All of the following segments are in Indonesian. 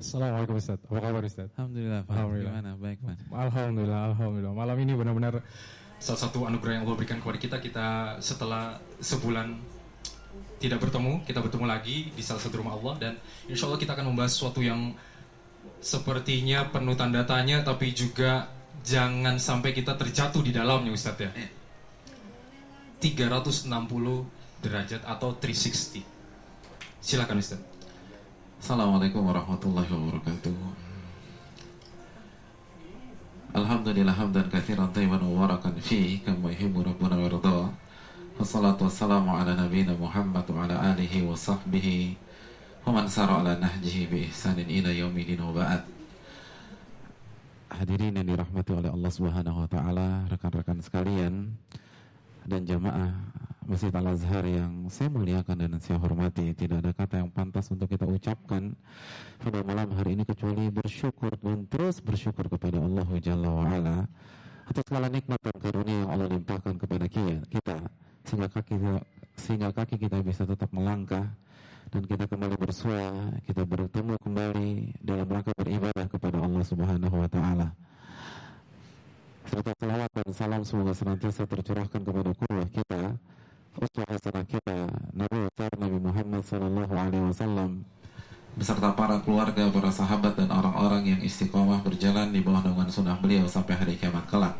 Assalamualaikum Ustaz. Apa kabar Ustaz? Alhamdulillah, Pak. Alhamdulillah. Gimana? Baik, Pak. Alhamdulillah, alhamdulillah. Malam ini benar-benar salah satu anugerah yang Allah berikan kepada kita. Kita setelah sebulan tidak bertemu, kita bertemu lagi di salah satu rumah Allah dan insya Allah kita akan membahas sesuatu yang sepertinya penuh tanda tanya tapi juga jangan sampai kita terjatuh di dalamnya Ustadz ya. 360 derajat atau 360. Silakan Ustadz. Assalamualaikum warahmatullahi wabarakatuh. Alhamdulillah hamdan katsiran tayyiban mubarakan fi kama yuhibbu rabbuna wa yarda. Wassalatu wassalamu ala nabiyyina Muhammad wa ala alihi wa sahbihi wa man sara ala nahjihi bi ihsanin ila yaumil wa ba'd. Hadirin yang dirahmati oleh Allah Subhanahu wa taala, rekan-rekan sekalian dan jamaah Masjid Al Azhar yang saya muliakan dan saya hormati, tidak ada kata yang pantas untuk kita ucapkan pada malam hari ini kecuali bersyukur dan terus bersyukur kepada Allah Jalla wa ala atas segala nikmat dan karunia yang Allah limpahkan kepada kita sehingga kaki kita, sehingga kaki kita bisa tetap melangkah dan kita kembali bersua, kita bertemu kembali dalam rangka beribadah kepada Allah Subhanahu wa taala. Serta selawat dan salam semoga senantiasa tercurahkan kepada kurwah kita, uswah hasanah kita, Nabi besar Nabi Muhammad sallallahu alaihi wasallam beserta para keluarga, para sahabat dan orang-orang yang istiqomah berjalan di bawah naungan sunnah beliau sampai hari kiamat kelak.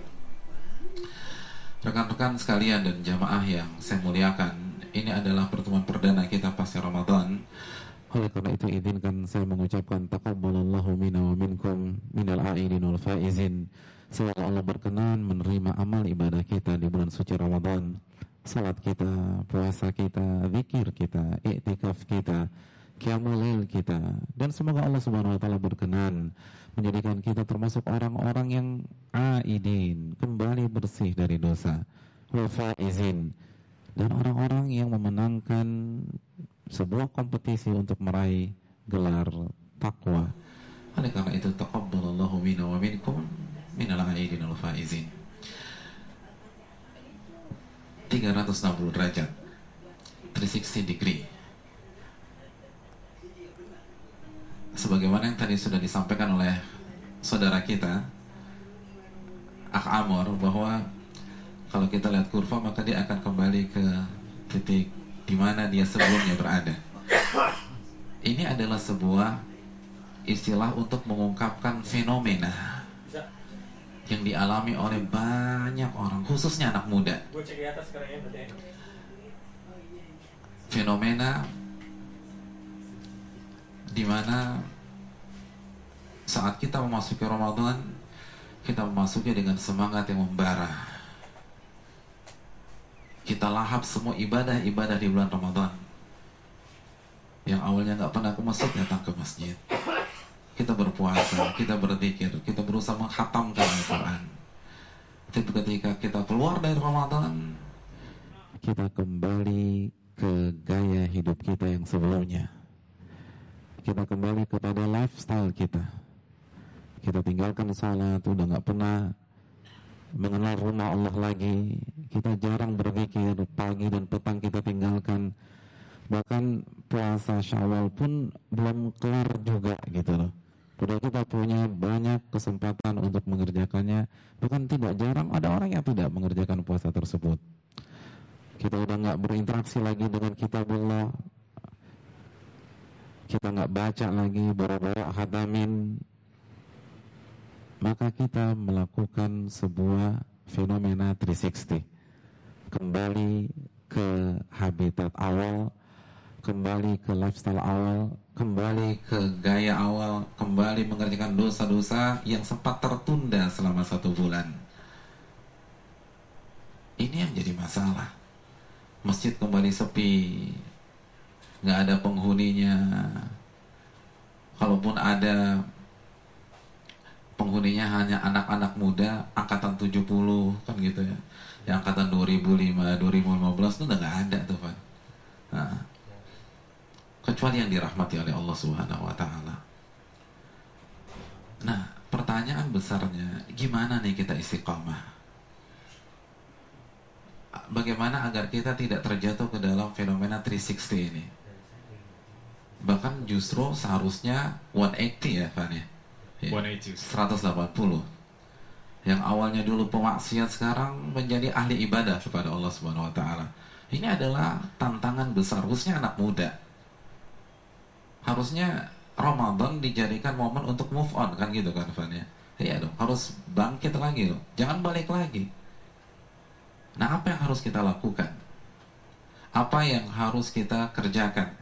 Rekan-rekan sekalian dan jamaah yang saya muliakan, ini adalah pertemuan perdana kita pasca Ramadan. Oleh karena itu izinkan saya mengucapkan taqabbalallahu minna wa minkum minal a'idin wal faizin. Semoga Allah berkenan menerima amal ibadah kita di bulan suci Ramadan. Salat kita, puasa kita, zikir kita, iktikaf kita, qiyamul kita dan semoga Allah Subhanahu wa taala berkenan menjadikan kita termasuk orang-orang yang aidin, kembali bersih dari dosa, wa faizin dan orang-orang yang memenangkan sebuah kompetisi untuk meraih gelar takwa. Oleh karena itu taqabbalallahu minna wa minkum minal aidin wal faizin. 360 derajat. 360 degree. Sebagaimana yang tadi sudah disampaikan oleh saudara kita Ak Amor bahwa kalau kita lihat kurva maka dia akan kembali ke titik di mana dia sebelumnya berada. Ini adalah sebuah istilah untuk mengungkapkan fenomena yang dialami oleh banyak orang, khususnya anak muda. Fenomena di mana saat kita memasuki Ramadan, kita memasuki dengan semangat yang membara. Kita lahap semua ibadah-ibadah di bulan Ramadan. Yang awalnya nggak pernah ke masjid, datang ke masjid. Kita berpuasa, kita berzikir, kita berusaha menghatamkan Al-Quran. Tapi ketika kita keluar dari Ramadan, kita kembali ke gaya hidup kita yang sebelumnya. Kita kembali kepada lifestyle kita. Kita tinggalkan salat, udah nggak pernah mengenal rumah Allah lagi. Kita jarang berzikir pagi dan petang kita tinggalkan. Bahkan puasa Syawal pun belum kelar juga gitu loh. Padahal kita punya banyak kesempatan untuk mengerjakannya. Bahkan tidak jarang ada orang yang tidak mengerjakan puasa tersebut. Kita udah nggak berinteraksi lagi dengan kitabullah. Kita nggak baca lagi bara-bara khatamin. Maka kita melakukan sebuah fenomena 360. Kembali ke habitat awal, kembali ke lifestyle awal, kembali ke gaya awal, kembali mengerjakan dosa-dosa yang sempat tertunda selama satu bulan. Ini yang jadi masalah. Masjid kembali sepi, nggak ada penghuninya. Kalaupun ada penghuninya hanya anak-anak muda angkatan 70 kan gitu ya. Yang angkatan 2005, 2015 itu udah nggak ada tuh Pak. Nah, kecuali yang dirahmati oleh Allah Subhanahu wa taala. Nah, pertanyaan besarnya, gimana nih kita istiqamah? Bagaimana agar kita tidak terjatuh ke dalam fenomena 360 ini? bahkan justru seharusnya 180 ya Van ya. Ya, 180. 180 yang awalnya dulu pemaksiat sekarang menjadi ahli ibadah kepada Allah Subhanahu wa taala. Ini adalah tantangan besar khususnya anak muda. Harusnya Ramadan dijadikan momen untuk move on kan gitu kan Van ya. Iya dong, harus bangkit lagi loh. Jangan balik lagi. Nah, apa yang harus kita lakukan? Apa yang harus kita kerjakan?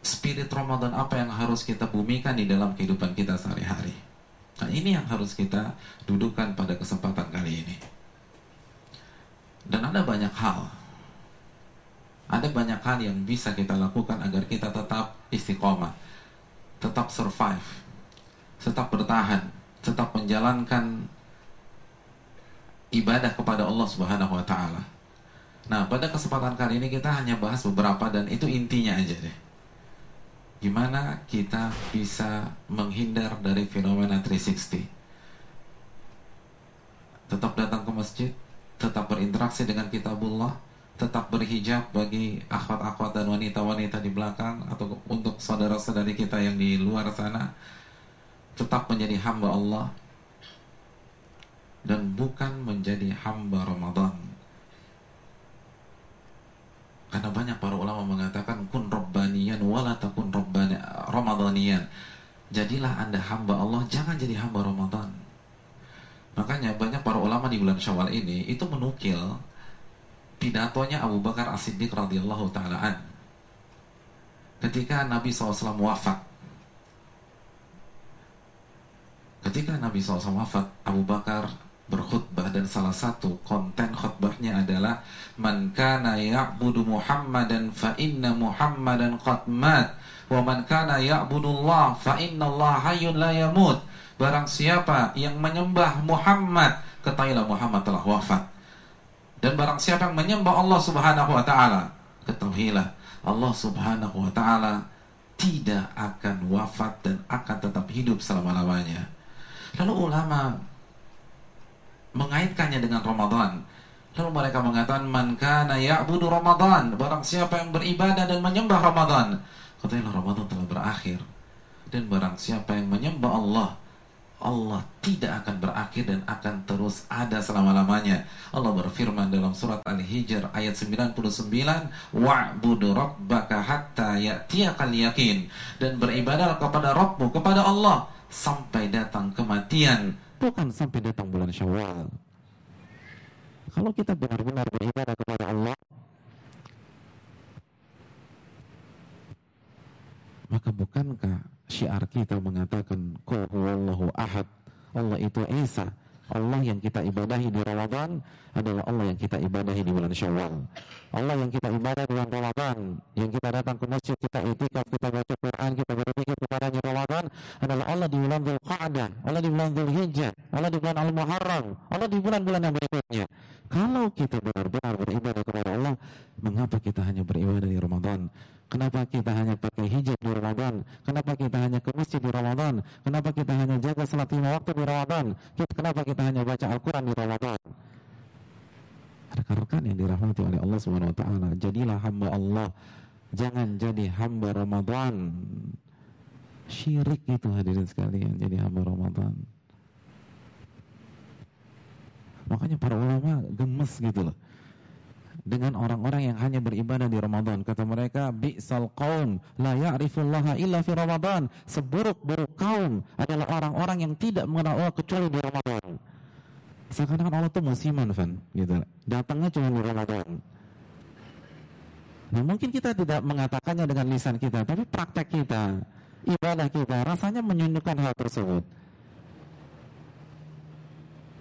spirit Ramadan apa yang harus kita bumikan di dalam kehidupan kita sehari-hari. Nah, ini yang harus kita dudukan pada kesempatan kali ini. Dan ada banyak hal. Ada banyak hal yang bisa kita lakukan agar kita tetap istiqomah, tetap survive, tetap bertahan, tetap menjalankan ibadah kepada Allah Subhanahu wa taala. Nah, pada kesempatan kali ini kita hanya bahas beberapa dan itu intinya aja deh gimana kita bisa menghindar dari fenomena 360 tetap datang ke masjid tetap berinteraksi dengan kitabullah tetap berhijab bagi akhwat-akhwat dan wanita-wanita di belakang atau untuk saudara-saudari kita yang di luar sana tetap menjadi hamba Allah dan bukan menjadi hamba Ramadan karena banyak para ulama mengatakan kun rabbaniyan wala takun rabbani ramadhaniyan. Jadilah Anda hamba Allah, jangan jadi hamba Ramadan. Makanya banyak para ulama di bulan Syawal ini itu menukil pidatonya Abu Bakar As-Siddiq radhiyallahu taalaan ketika Nabi SAW wafat. Ketika Nabi SAW wafat, Abu Bakar berkhutbah dan salah satu konten khutbahnya adalah man kana ya'budu Muhammadan fa inna Muhammadan qad mat wa man kana ya'budullah fa inna Allah hayyun la yamut barang siapa yang menyembah Muhammad ketahuilah Muhammad telah wafat dan barang siapa yang menyembah Allah Subhanahu wa taala ketahuilah Allah Subhanahu wa taala tidak akan wafat dan akan tetap hidup selama-lamanya. Lalu ulama mengaitkannya dengan Ramadan. Lalu mereka mengatakan man kana ya'budu Ramadan, barang siapa yang beribadah dan menyembah Ramadan. Katanya Ramadan telah berakhir. Dan barang siapa yang menyembah Allah, Allah tidak akan berakhir dan akan terus ada selama-lamanya. Allah berfirman dalam surat Al-Hijr ayat 99, "Wa'budu rabbaka hatta ya'tiyakal yakin." Dan beribadah kepada Rabbmu, kepada Allah sampai datang kematian bukan sampai datang bulan Syawal. Kalau kita benar-benar beribadah kepada Allah, maka bukankah syiar kita mengatakan Qul ahad. Allah itu Esa Allah yang kita ibadahi di Ramadan adalah Allah yang kita ibadahi di bulan Syawal. Allah yang kita ibadah di bulan Ramadan, yang kita datang ke masjid, kita itikaf, kita baca Quran, kita berzikir kepadanya Ramadan adalah Allah di bulan Dzulqa'dah, Allah di bulan Dzulhijjah, Allah di bulan Al-Muharram, Allah di bulan-bulan yang berikutnya. Kalau kita benar-benar beribadah kepada Allah, mengapa kita hanya beribadah di Ramadan? Kenapa kita hanya pakai hijab di Ramadan? Kenapa kita hanya ke masjid di Ramadan? Kenapa kita hanya jaga salat lima waktu di Ramadan? Kenapa kita hanya baca Al-Quran di Ramadan? Rekan-rekan yang dirahmati oleh Allah Subhanahu wa taala, jadilah hamba Allah. Jangan jadi hamba Ramadan. Syirik itu hadirin sekalian jadi hamba Ramadan. Makanya para ulama gemes gitu loh dengan orang-orang yang hanya beribadah di Ramadan. Kata mereka, bi'sal qaum la ya'rifullaha illa fi Ramadan. Seburuk-buruk kaum adalah orang-orang yang tidak mengenal Allah kecuali di Ramadan. Seakan-akan Allah itu musiman, Van. Gitu. Datangnya cuma di Ramadan. Nah mungkin kita tidak mengatakannya dengan lisan kita, tapi praktek kita, ibadah kita, rasanya menunjukkan hal tersebut.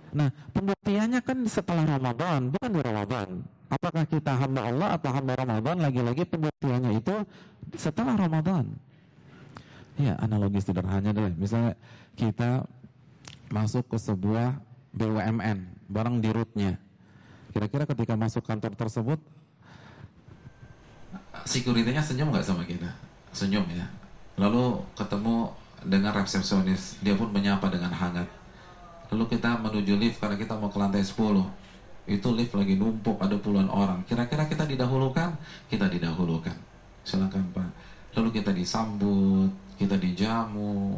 Nah, pembuktiannya kan setelah Ramadan, bukan di Ramadan. Apakah kita hamba Allah atau hamba Ramadan? Lagi-lagi pembuktiannya itu setelah Ramadan. Ya, analogi sederhana deh. Misalnya kita masuk ke sebuah BUMN, barang di rootnya. Kira-kira ketika masuk kantor tersebut, sekuritinya senyum nggak sama kita? Senyum ya. Lalu ketemu dengan resepsionis, dia pun menyapa dengan hangat. Lalu kita menuju lift karena kita mau ke lantai 10 Itu lift lagi numpuk, ada puluhan orang. Kira-kira kita didahulukan? Kita didahulukan. Silakan Pak. Lalu kita disambut, kita dijamu.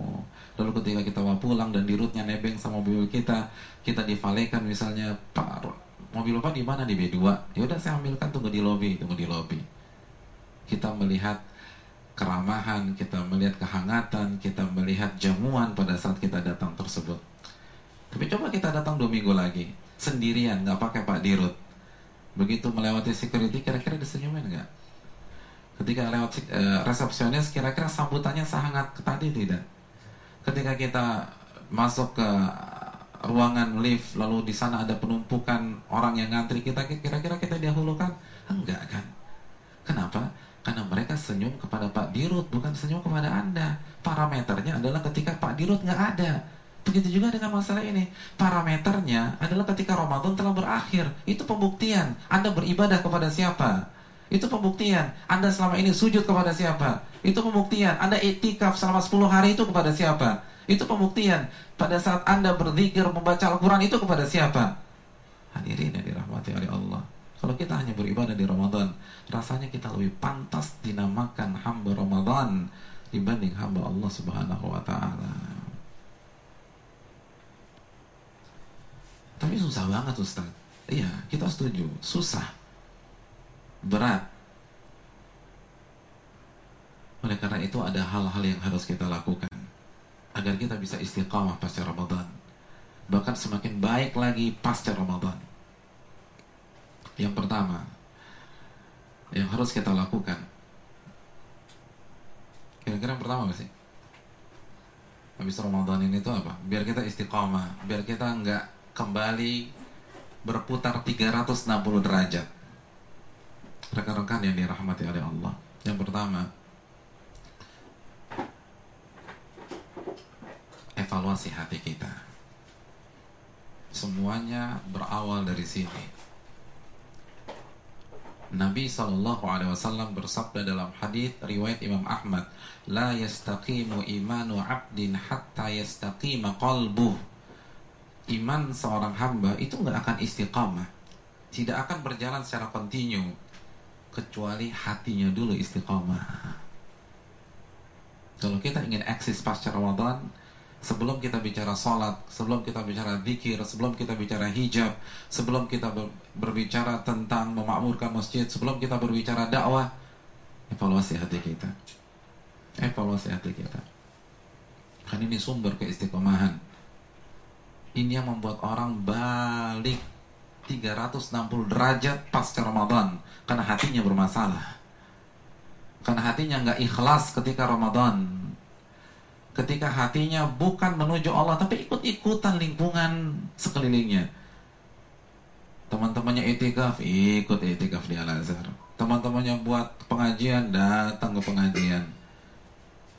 Lalu ketika kita mau pulang dan di rootnya nebeng sama mobil kita, kita divalekan misalnya, Pak, mobil Bapak di mana di B2? Ya udah saya ambilkan tunggu di lobi, tunggu di lobi. Kita melihat keramahan, kita melihat kehangatan, kita melihat jamuan pada saat kita datang tersebut. Tapi coba kita datang dua minggu lagi, sendirian, nggak pakai Pak Dirut. Begitu melewati security, kira-kira disenyumin nggak? Ketika lewat uh, resepsionis, kira-kira sambutannya sangat tadi tidak? Ketika kita masuk ke ruangan lift, lalu di sana ada penumpukan orang yang ngantri kita, kira-kira kita dahulukan? Enggak kan? Kenapa? Karena mereka senyum kepada Pak Dirut, bukan senyum kepada Anda. Parameternya adalah ketika Pak Dirut nggak ada. Begitu juga dengan masalah ini. Parameternya adalah ketika Ramadan telah berakhir. Itu pembuktian. Anda beribadah kepada siapa? Itu pembuktian. Anda selama ini sujud kepada siapa? Itu pembuktian. Anda etikaf selama 10 hari itu kepada siapa? Itu pembuktian. Pada saat Anda berzikir membaca Al-Quran itu kepada siapa? Hadirin yang dirahmati oleh Allah. Kalau kita hanya beribadah di Ramadan, rasanya kita lebih pantas dinamakan hamba Ramadan dibanding hamba Allah Subhanahu wa taala. Tapi susah banget Ustaz. Iya, kita setuju. Susah. Berat. Oleh karena itu ada hal-hal yang harus kita lakukan agar kita bisa istiqamah pasca Ramadan. Bahkan semakin baik lagi pasca Ramadan. Yang pertama Yang harus kita lakukan Kira-kira yang pertama apa sih? Habis Ramadan ini tuh apa? Biar kita istiqomah Biar kita nggak kembali berputar 360 derajat Rekan-rekan yang dirahmati oleh Allah. Yang pertama Evaluasi hati kita. Semuanya berawal dari sini. Nabi Shallallahu Alaihi Wasallam bersabda dalam hadis riwayat Imam Ahmad, la yastaqimu imanu abdin hatta yastaqima qalbuh. Iman seorang hamba itu nggak akan istiqamah, tidak akan berjalan secara kontinu kecuali hatinya dulu istiqamah. Kalau kita ingin eksis pasca Ramadan, sebelum kita bicara sholat, sebelum kita bicara zikir, sebelum kita bicara hijab, sebelum kita ber, berbicara tentang memakmurkan masjid, sebelum kita berbicara dakwah, evaluasi hati kita. Evaluasi hati kita. Kan ini sumber keistiqomahan. Ini yang membuat orang balik 360 derajat pasca Ramadan karena hatinya bermasalah. Karena hatinya nggak ikhlas ketika Ramadan, ketika hatinya bukan menuju Allah tapi ikut-ikutan lingkungan sekelilingnya. Teman-temannya itikaf, ikut itikaf di Al-Azhar. Teman-temannya buat pengajian, datang ke pengajian.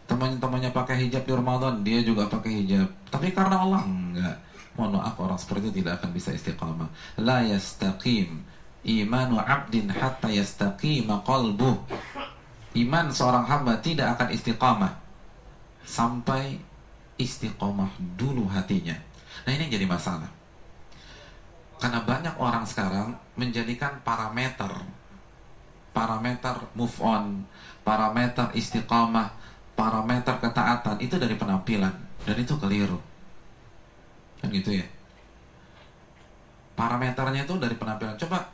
Teman-temannya pakai hijab di Ramadan, dia juga pakai hijab. Tapi karena Allah enggak. Mohon maaf orang seperti itu tidak akan bisa istiqamah. La yastaqim imanu abdin hatta yastaqima. Iman seorang hamba tidak akan istiqamah sampai istiqomah dulu hatinya. Nah ini jadi masalah. Karena banyak orang sekarang menjadikan parameter parameter move on, parameter istiqomah, parameter ketaatan itu dari penampilan dan itu keliru. Kan gitu ya. Parameternya itu dari penampilan. Coba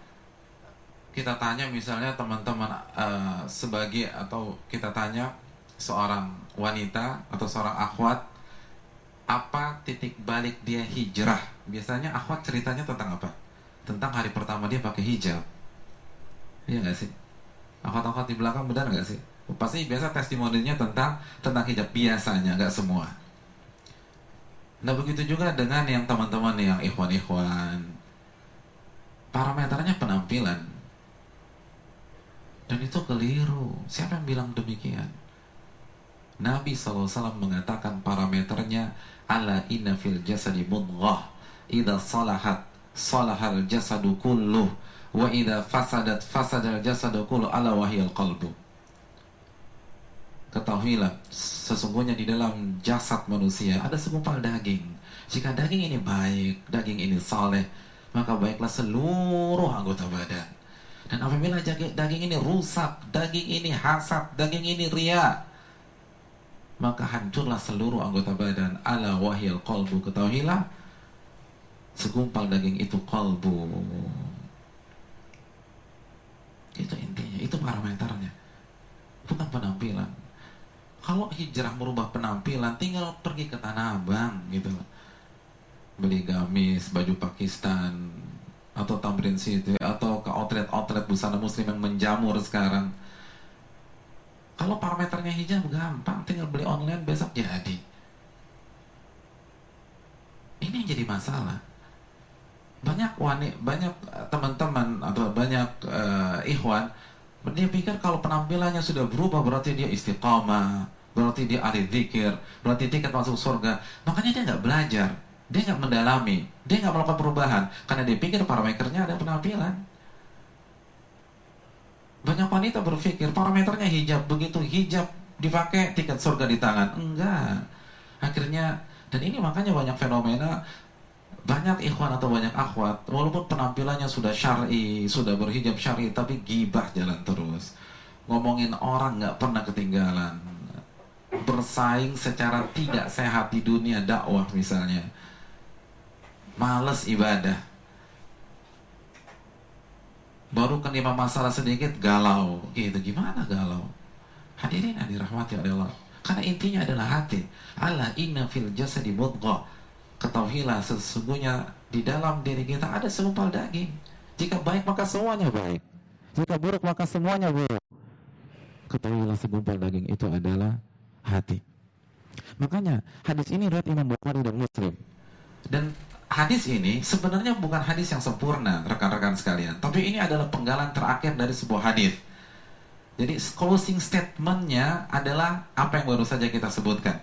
kita tanya misalnya teman-teman uh, sebagai atau kita tanya seorang wanita atau seorang akhwat apa titik balik dia hijrah? Biasanya akhwat ceritanya tentang apa? Tentang hari pertama dia pakai hijab. Iya gak sih? Akhwat-akhwat di belakang benar gak sih? Pasti biasa testimoninya tentang tentang hijab. Biasanya nggak semua. Nah begitu juga dengan yang teman-teman yang ikhwan-ikhwan. Parameternya penampilan dan itu keliru. Siapa yang bilang demikian? Nabi SAW mengatakan parameternya ala inna fil jasadi mudghah. Idza salahat salahal jasadu kulluh. Wa idza fasadat fasadal jasadu kulluh. Ala wahyal qalbu. Ketahuilah sesungguhnya di dalam jasad manusia ada segumpal daging. Jika daging ini baik, daging ini saleh maka baiklah seluruh anggota badan. Dan apabila daging, ini rusak, daging ini hasad, daging ini ria, maka hancurlah seluruh anggota badan. Ala wahyal qalbu ketahuilah segumpal daging itu kalbu. Itu intinya, itu parameternya. Bukan penampilan. Kalau hijrah merubah penampilan, tinggal pergi ke Tanah Abang gitu Beli gamis, baju Pakistan, atau Tamrin City atau ke outlet-outlet busana muslim yang menjamur sekarang. Kalau parameternya hijab gampang. Tinggal beli online besok jadi. Ini jadi masalah. Banyak wanita banyak eh, teman-teman atau banyak uh, ikhwan dia pikir kalau penampilannya sudah berubah berarti dia istiqamah berarti dia ahli zikir berarti akan masuk surga. Makanya dia nggak belajar dia nggak mendalami, dia nggak melakukan perubahan karena dia pikir parameternya ada penampilan. Banyak wanita berpikir parameternya hijab, begitu hijab dipakai tiket surga di tangan. Enggak. Akhirnya dan ini makanya banyak fenomena banyak ikhwan atau banyak akhwat walaupun penampilannya sudah syar'i, sudah berhijab syar'i tapi gibah jalan terus. Ngomongin orang nggak pernah ketinggalan. Bersaing secara tidak sehat di dunia dakwah misalnya males ibadah. Baru kenima masalah sedikit galau, gitu gimana galau? Hadirin yang dirahmati oleh Allah. Karena intinya adalah hati. Allah inna fil jasadi mudghah. Ketahuilah sesungguhnya di dalam diri kita ada segumpal daging. Jika baik maka semuanya baik. Jika buruk maka semuanya buruk. Ketahuilah segumpal daging itu adalah hati. Makanya hadis ini riwayat Imam Bukhari dan Muslim. Dan hadis ini sebenarnya bukan hadis yang sempurna, rekan-rekan sekalian. Tapi ini adalah penggalan terakhir dari sebuah hadis. Jadi closing statementnya adalah apa yang baru saja kita sebutkan.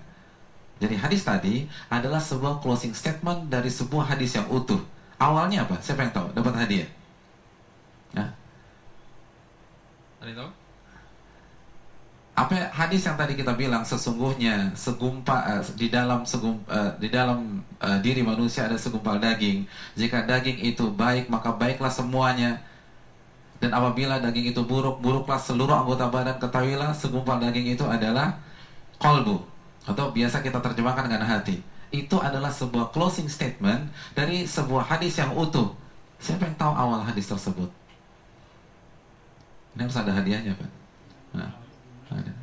Jadi hadis tadi adalah sebuah closing statement dari sebuah hadis yang utuh. Awalnya apa? Siapa yang tahu? Dapat hadiah? Nah. Ada yang tahu? Apa hadis yang tadi kita bilang sesungguhnya segumpal uh, di dalam segum, uh, di dalam uh, diri manusia ada segumpal daging. Jika daging itu baik maka baiklah semuanya. Dan apabila daging itu buruk buruklah seluruh anggota badan. Ketahuilah segumpal daging itu adalah kolbu atau biasa kita terjemahkan dengan hati. Itu adalah sebuah closing statement dari sebuah hadis yang utuh. Siapa yang tahu awal hadis tersebut? Ini harus ada hadiahnya pak. Nah. Ada.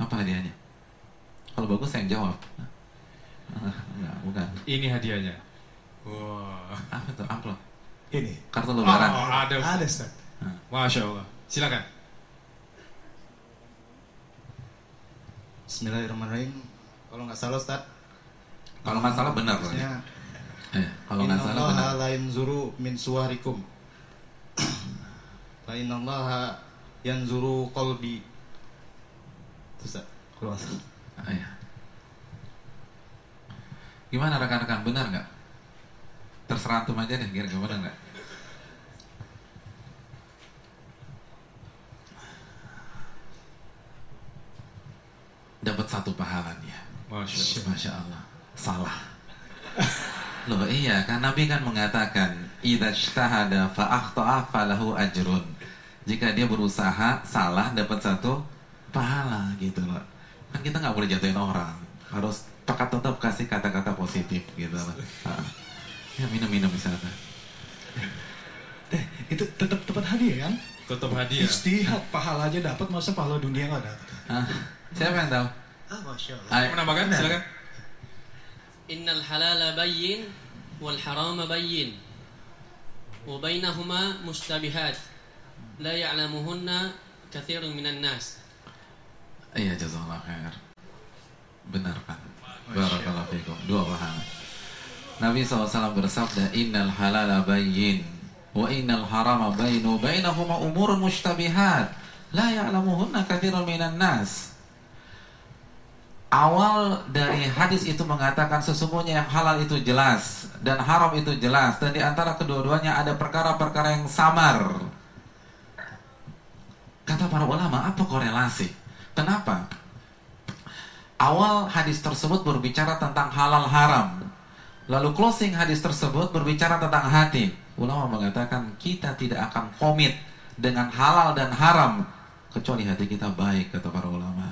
Apa hadiahnya? Kalau bagus saya yang jawab. Enggak, bukan. Ini hadiahnya. Wah. Apa tuh? Amplop. Ini. Kartu lebaran. Oh, ada. Ada, Ustaz. Masya Allah. Silakan. Bismillahirrahmanirrahim. Kalau nggak salah, Ustaz. Kalau nggak salah benar loh. Maksudnya, Eh, kalau nggak salah benar. Innallaha la yanzuru min suwarikum. Fa innallaha yanzuru qalbi. Ustaz. Kalau. Ah, ya. Gimana rekan-rekan? Benar nggak? Terserah antum aja deh, kira-kira benar nggak? Dapat satu pahalanya. Masya Allah. Masya Allah. Salah. Loh iya kan Nabi kan mengatakan idza ijtahada fa akhta'a falahu ajrun jika dia berusaha salah dapat satu pahala gitu loh. Kan kita nggak boleh jatuhin orang. Harus tetap tetap kasih kata-kata positif gitu loh. Ya minum-minum misalnya eh, eh, itu tetap tetap hadiah kan? Tetap hadiah. Istihad aja dapat masa pahala dunia nggak dapat? Ah, siapa yang tahu? Oh, masya allah. Ayo. menambahkan silakan. Innal halala bayyin wal harama bayyin wa bainahuma mustabihat la ya'lamuhunna katsirun minan nas. Iya jazakallahu khair. Benar kan? Barakallahu fikum. Dua paham. Nabi SAW bersabda innal halala bayyin wa innal harama bainu bainahuma umur mushtabihat la ya'lamuhunna katsirun minan nas. Awal dari hadis itu mengatakan sesungguhnya yang halal itu jelas dan haram itu jelas dan di antara kedua-duanya ada perkara-perkara yang samar. Kata para ulama, apa korelasi? Kenapa? Awal hadis tersebut berbicara tentang halal haram. Lalu closing hadis tersebut berbicara tentang hati. Ulama mengatakan kita tidak akan komit dengan halal dan haram kecuali hati kita baik kata para ulama.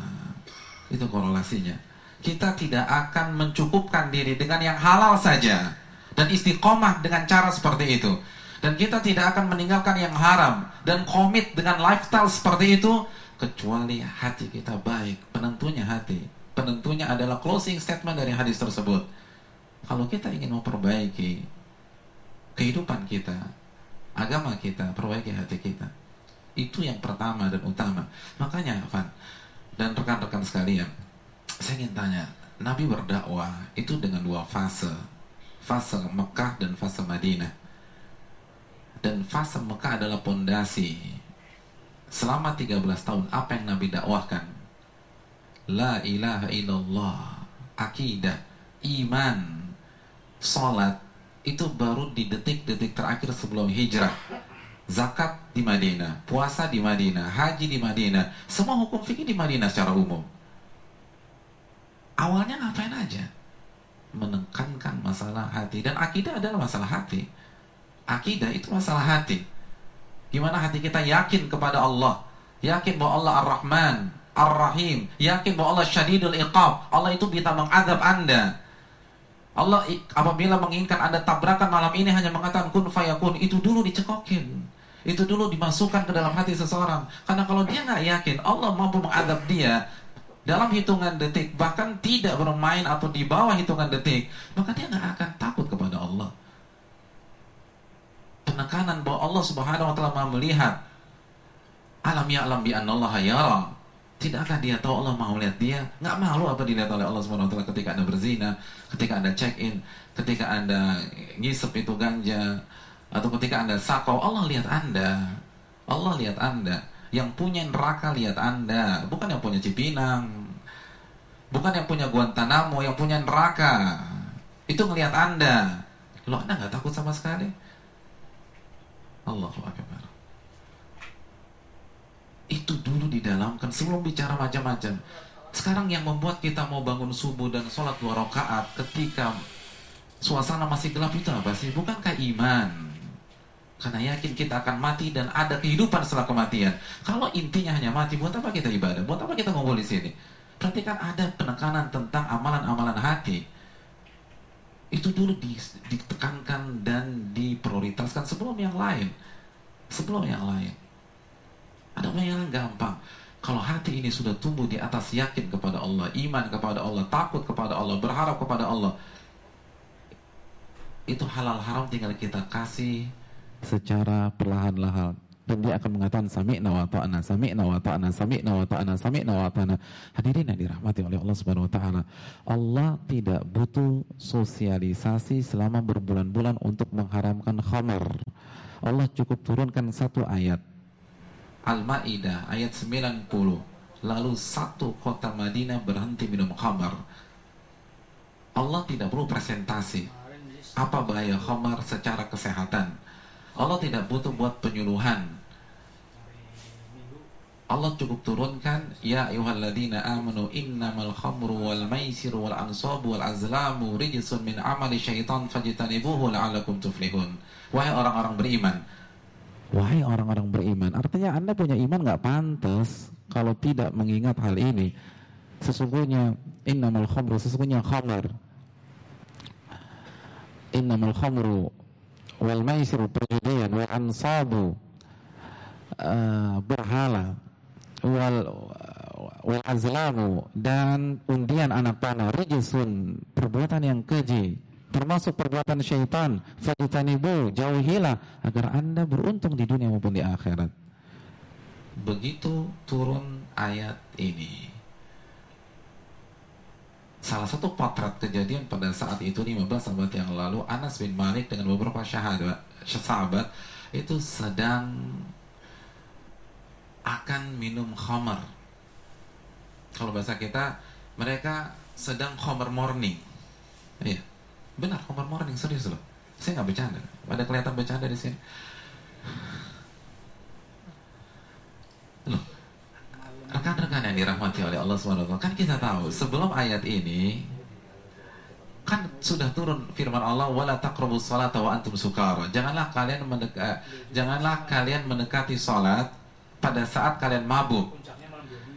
Itu korelasinya. Kita tidak akan mencukupkan diri dengan yang halal saja dan istiqomah dengan cara seperti itu. Dan kita tidak akan meninggalkan yang haram dan komit dengan lifestyle seperti itu kecuali hati kita baik. Penentunya hati. Penentunya adalah closing statement dari hadis tersebut. Kalau kita ingin memperbaiki kehidupan kita, agama kita, perbaiki hati kita. Itu yang pertama dan utama. Makanya, Van dan rekan-rekan sekalian, saya ingin tanya, Nabi berdakwah itu dengan dua fase. Fase Mekah dan fase Madinah. Dan fase Mekah adalah pondasi. Selama 13 tahun, apa yang Nabi dakwahkan? La ilaha illallah, akidah, iman, sholat itu baru di detik-detik terakhir sebelum hijrah. Zakat di Madinah, puasa di Madinah, haji di Madinah, semua hukum fikih di Madinah secara umum. Awalnya ngapain aja? Menekankan masalah hati dan akidah adalah masalah hati. Akidah itu masalah hati. Gimana hati kita yakin kepada Allah, yakin bahwa Allah Ar-Rahman, Ar-Rahim, yakin bahwa Allah Syadidul Iqab, Allah itu bisa mengadab Anda, Allah apabila menginginkan Anda tabrakan malam ini hanya mengatakan kun fayakun, itu dulu dicekokin. Itu dulu dimasukkan ke dalam hati seseorang. Karena kalau dia nggak yakin Allah mampu mengadab dia dalam hitungan detik, bahkan tidak bermain atau di bawah hitungan detik, maka dia nggak akan takut kepada Allah. Penekanan bahwa Allah Subhanahu wa taala melihat alam ya alam bi anallaha yara Tidakkah dia tahu Allah mau lihat dia? Nggak malu apa dilihat oleh Allah Subhanahu wa taala ketika Anda berzina, ketika Anda check in, ketika Anda ngisep itu ganja, atau ketika Anda sakau, Allah lihat Anda. Allah lihat Anda. Yang punya neraka lihat Anda, bukan yang punya Cipinang. Bukan yang punya Guantanamo, yang punya neraka. Itu ngelihat Anda. Lo Anda nggak takut sama sekali? Allahu Akbar itu dulu didalamkan sebelum bicara macam-macam. Sekarang yang membuat kita mau bangun subuh dan sholat dua rakaat ketika suasana masih gelap itu apa sih? Bukankah iman? Karena yakin kita akan mati dan ada kehidupan setelah kematian. Kalau intinya hanya mati, buat apa kita ibadah? Buat apa kita ngumpul di sini? Berarti kan ada penekanan tentang amalan-amalan hati. Itu dulu ditekankan dan diprioritaskan sebelum yang lain. Sebelum yang lain. Ada yang gampang. Kalau hati ini sudah tumbuh di atas yakin kepada Allah, iman kepada Allah, takut kepada Allah, berharap kepada Allah, itu halal haram tinggal kita kasih secara perlahan-lahan dan dia akan mengatakan sami'na wa ta'ana sami'na wa ta'ana sami'na wa hadirin yang dirahmati oleh Allah Subhanahu wa taala Allah tidak butuh sosialisasi selama berbulan-bulan untuk mengharamkan khamar Allah cukup turunkan satu ayat. Al-Ma'idah ayat 90 Lalu satu kota Madinah berhenti minum khamar Allah tidak perlu presentasi Apa bahaya khamar secara kesehatan. Allah tidak butuh buat penyuluhan Allah cukup turunkan Ya ayuhalladzina amanu innamal khamru wal maisiru wal ansabu wal azlamu rijsun min amali syaitan fajitanibuhu la'alakum tuflihun Wahai orang-orang beriman Wahai orang-orang beriman, artinya Anda punya iman nggak pantas kalau tidak mengingat hal ini. Sesungguhnya innamal khamru, sesungguhnya khamar. Innamal khamru wal maisiru perjudian wal ansabu uh, berhala wal wal azlamu dan undian anak panah. Rijisun perbuatan yang keji termasuk perbuatan syaitan. Fajtanibu jauhilah agar anda beruntung di dunia maupun di akhirat. Begitu turun ayat ini. Salah satu potret kejadian pada saat itu 15 sahabat yang lalu Anas bin Malik dengan beberapa syahadat sahabat itu sedang akan minum khamar kalau bahasa kita mereka sedang khamar morning iya Benar, Komar Morning serius loh. Saya nggak bercanda. Ada kelihatan bercanda di sini. Rekan-rekan yang dirahmati oleh Allah SWT kan kita tahu sebelum ayat ini kan sudah turun firman Allah wala taqrabus salata wa antum sukara. Janganlah kalian mendeka, janganlah kalian mendekati salat pada saat kalian mabuk.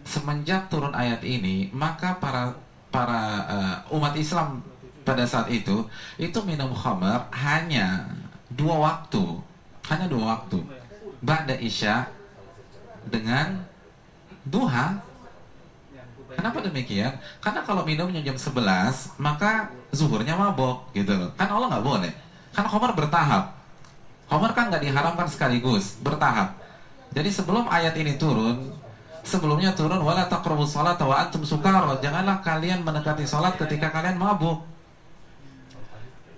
Semenjak turun ayat ini, maka para para uh, umat Islam pada saat itu itu minum khamar hanya dua waktu, hanya dua waktu. Ba'da Isya dengan duha Kenapa demikian? Karena kalau minumnya jam 11, maka zuhurnya mabok gitu loh. Kan Allah nggak boleh. Kan Homer bertahap. Homer kan nggak diharamkan sekaligus, bertahap. Jadi sebelum ayat ini turun, sebelumnya turun wala taqrabus salat wa antum sukara. Janganlah kalian mendekati salat ketika kalian mabuk.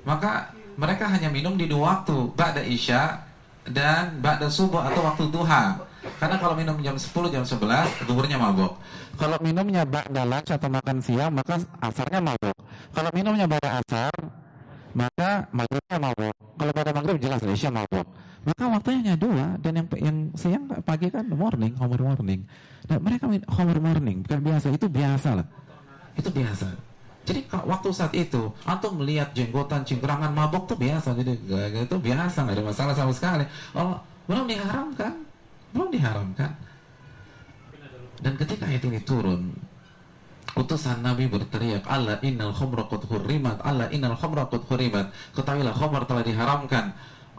Maka mereka hanya minum di dua waktu, ba'da isya dan ba'da subuh atau waktu duha. Karena kalau minum jam 10, jam 11, duhurnya mabuk. Kalau minumnya ba'da lunch atau makan siang, maka asarnya mabuk. Kalau minumnya pada asar, maka maghribnya mabuk. Kalau pada maghrib jelas Isya mabuk. Maka waktunya hanya dua dan yang yang siang pagi kan morning, homer morning. Dan mereka homer morning bukan biasa, itu biasa lah. Itu biasa. Jadi waktu saat itu antum melihat jenggotan cingkrangan mabuk tuh biasa, jadi itu biasa nggak ada masalah sama sekali. Oh, belum diharamkan, belum diharamkan. Dan ketika ayat ini turun, utusan Nabi berteriak, Allah innal khomra qad hurrimat, Allah innal khomra qad hurrimat. Ketahuilah khamr telah diharamkan.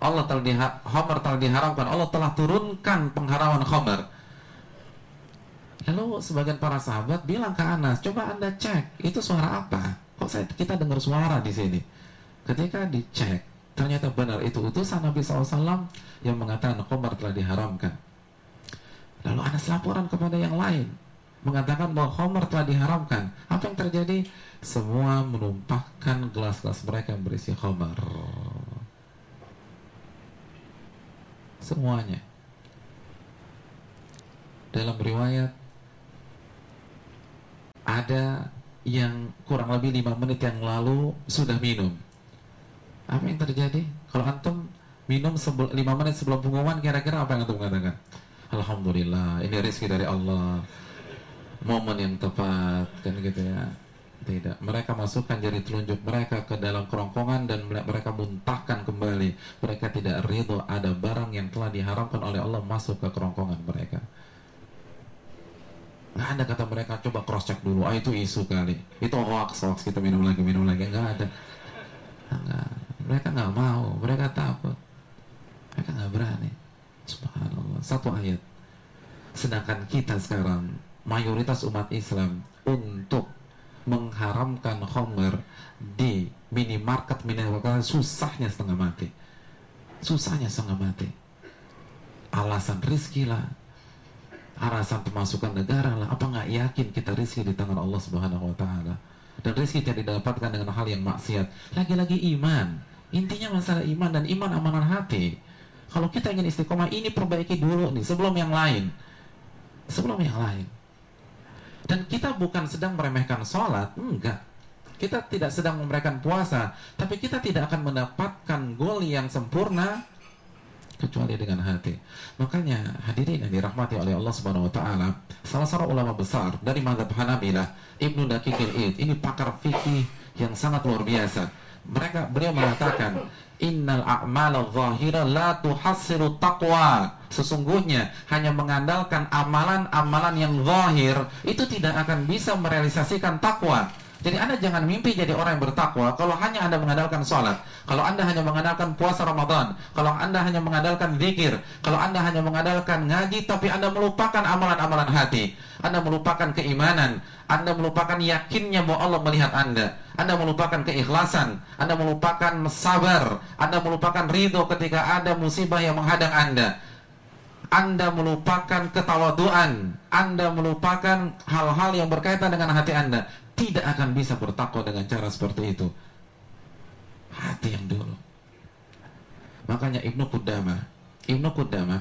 Allah telah khamr telah diharamkan. Allah telah turunkan pengharaman khamr. Lalu sebagian para sahabat bilang ke Anas, coba anda cek, itu suara apa? Kok saya, kita dengar suara di sini? Ketika dicek, ternyata benar itu utusan Nabi SAW yang mengatakan khamr telah diharamkan. Lalu Anas laporan kepada yang lain mengatakan bahwa Homer telah diharamkan. Apa yang terjadi? Semua menumpahkan gelas-gelas mereka yang berisi Homer. Semuanya. Dalam riwayat ada yang kurang lebih lima menit yang lalu sudah minum. Apa yang terjadi? Kalau antum minum lima menit sebelum pengumuman, kira-kira apa yang antum katakan? Alhamdulillah, ini rezeki dari Allah. Momen yang tepat, kan gitu ya. Tidak, mereka masukkan jari telunjuk mereka ke dalam kerongkongan dan mereka muntahkan kembali. Mereka tidak ridho ada barang yang telah diharamkan oleh Allah masuk ke kerongkongan mereka. Nggak ada kata mereka coba cross check dulu. Ah itu isu kali. Itu hoax hoax kita minum lagi minum lagi nggak ada. Nggak. Mereka nggak mau. Mereka takut. Mereka nggak berani. Subhanallah. Satu ayat. Sedangkan kita sekarang mayoritas umat Islam untuk mengharamkan homer di minimarket minimarket susahnya setengah mati. Susahnya setengah mati. Alasan rizki lah, alasan pemasukan negara lah. Apa nggak yakin kita rizki di tangan Allah Subhanahu Wa Taala? Dan rizki tidak didapatkan dengan hal yang maksiat. Lagi-lagi iman. Intinya masalah iman dan iman amanan hati. Kalau kita ingin istiqomah ini perbaiki dulu nih sebelum yang lain. Sebelum yang lain. Dan kita bukan sedang meremehkan sholat, enggak. Kita tidak sedang meremehkan puasa, tapi kita tidak akan mendapatkan gol yang sempurna kecuali dengan hati. Makanya hadirin yang dirahmati oleh Allah Subhanahu wa taala, salah seorang ulama besar dari mazhab Hanabilah, Ibnu Daqiqil Id, ini pakar fikih yang sangat luar biasa. Mereka beliau mengatakan Innal a'mala zahira la tuhassiru taqwa. Sesungguhnya hanya mengandalkan amalan-amalan yang zahir itu tidak akan bisa merealisasikan takwa. Jadi Anda jangan mimpi jadi orang yang bertakwa kalau hanya Anda mengandalkan sholat, kalau Anda hanya mengandalkan puasa Ramadan, kalau Anda hanya mengandalkan zikir, kalau Anda hanya mengandalkan ngaji tapi Anda melupakan amalan-amalan hati, Anda melupakan keimanan, Anda melupakan yakinnya bahwa Allah melihat Anda, Anda melupakan keikhlasan, Anda melupakan sabar, Anda melupakan ridho ketika ada musibah yang menghadang Anda. Anda melupakan ketawaduan, Anda melupakan hal-hal yang berkaitan dengan hati Anda tidak akan bisa bertakwa dengan cara seperti itu. Hati yang dulu. Makanya Ibnu Qudama, Ibnu Qudama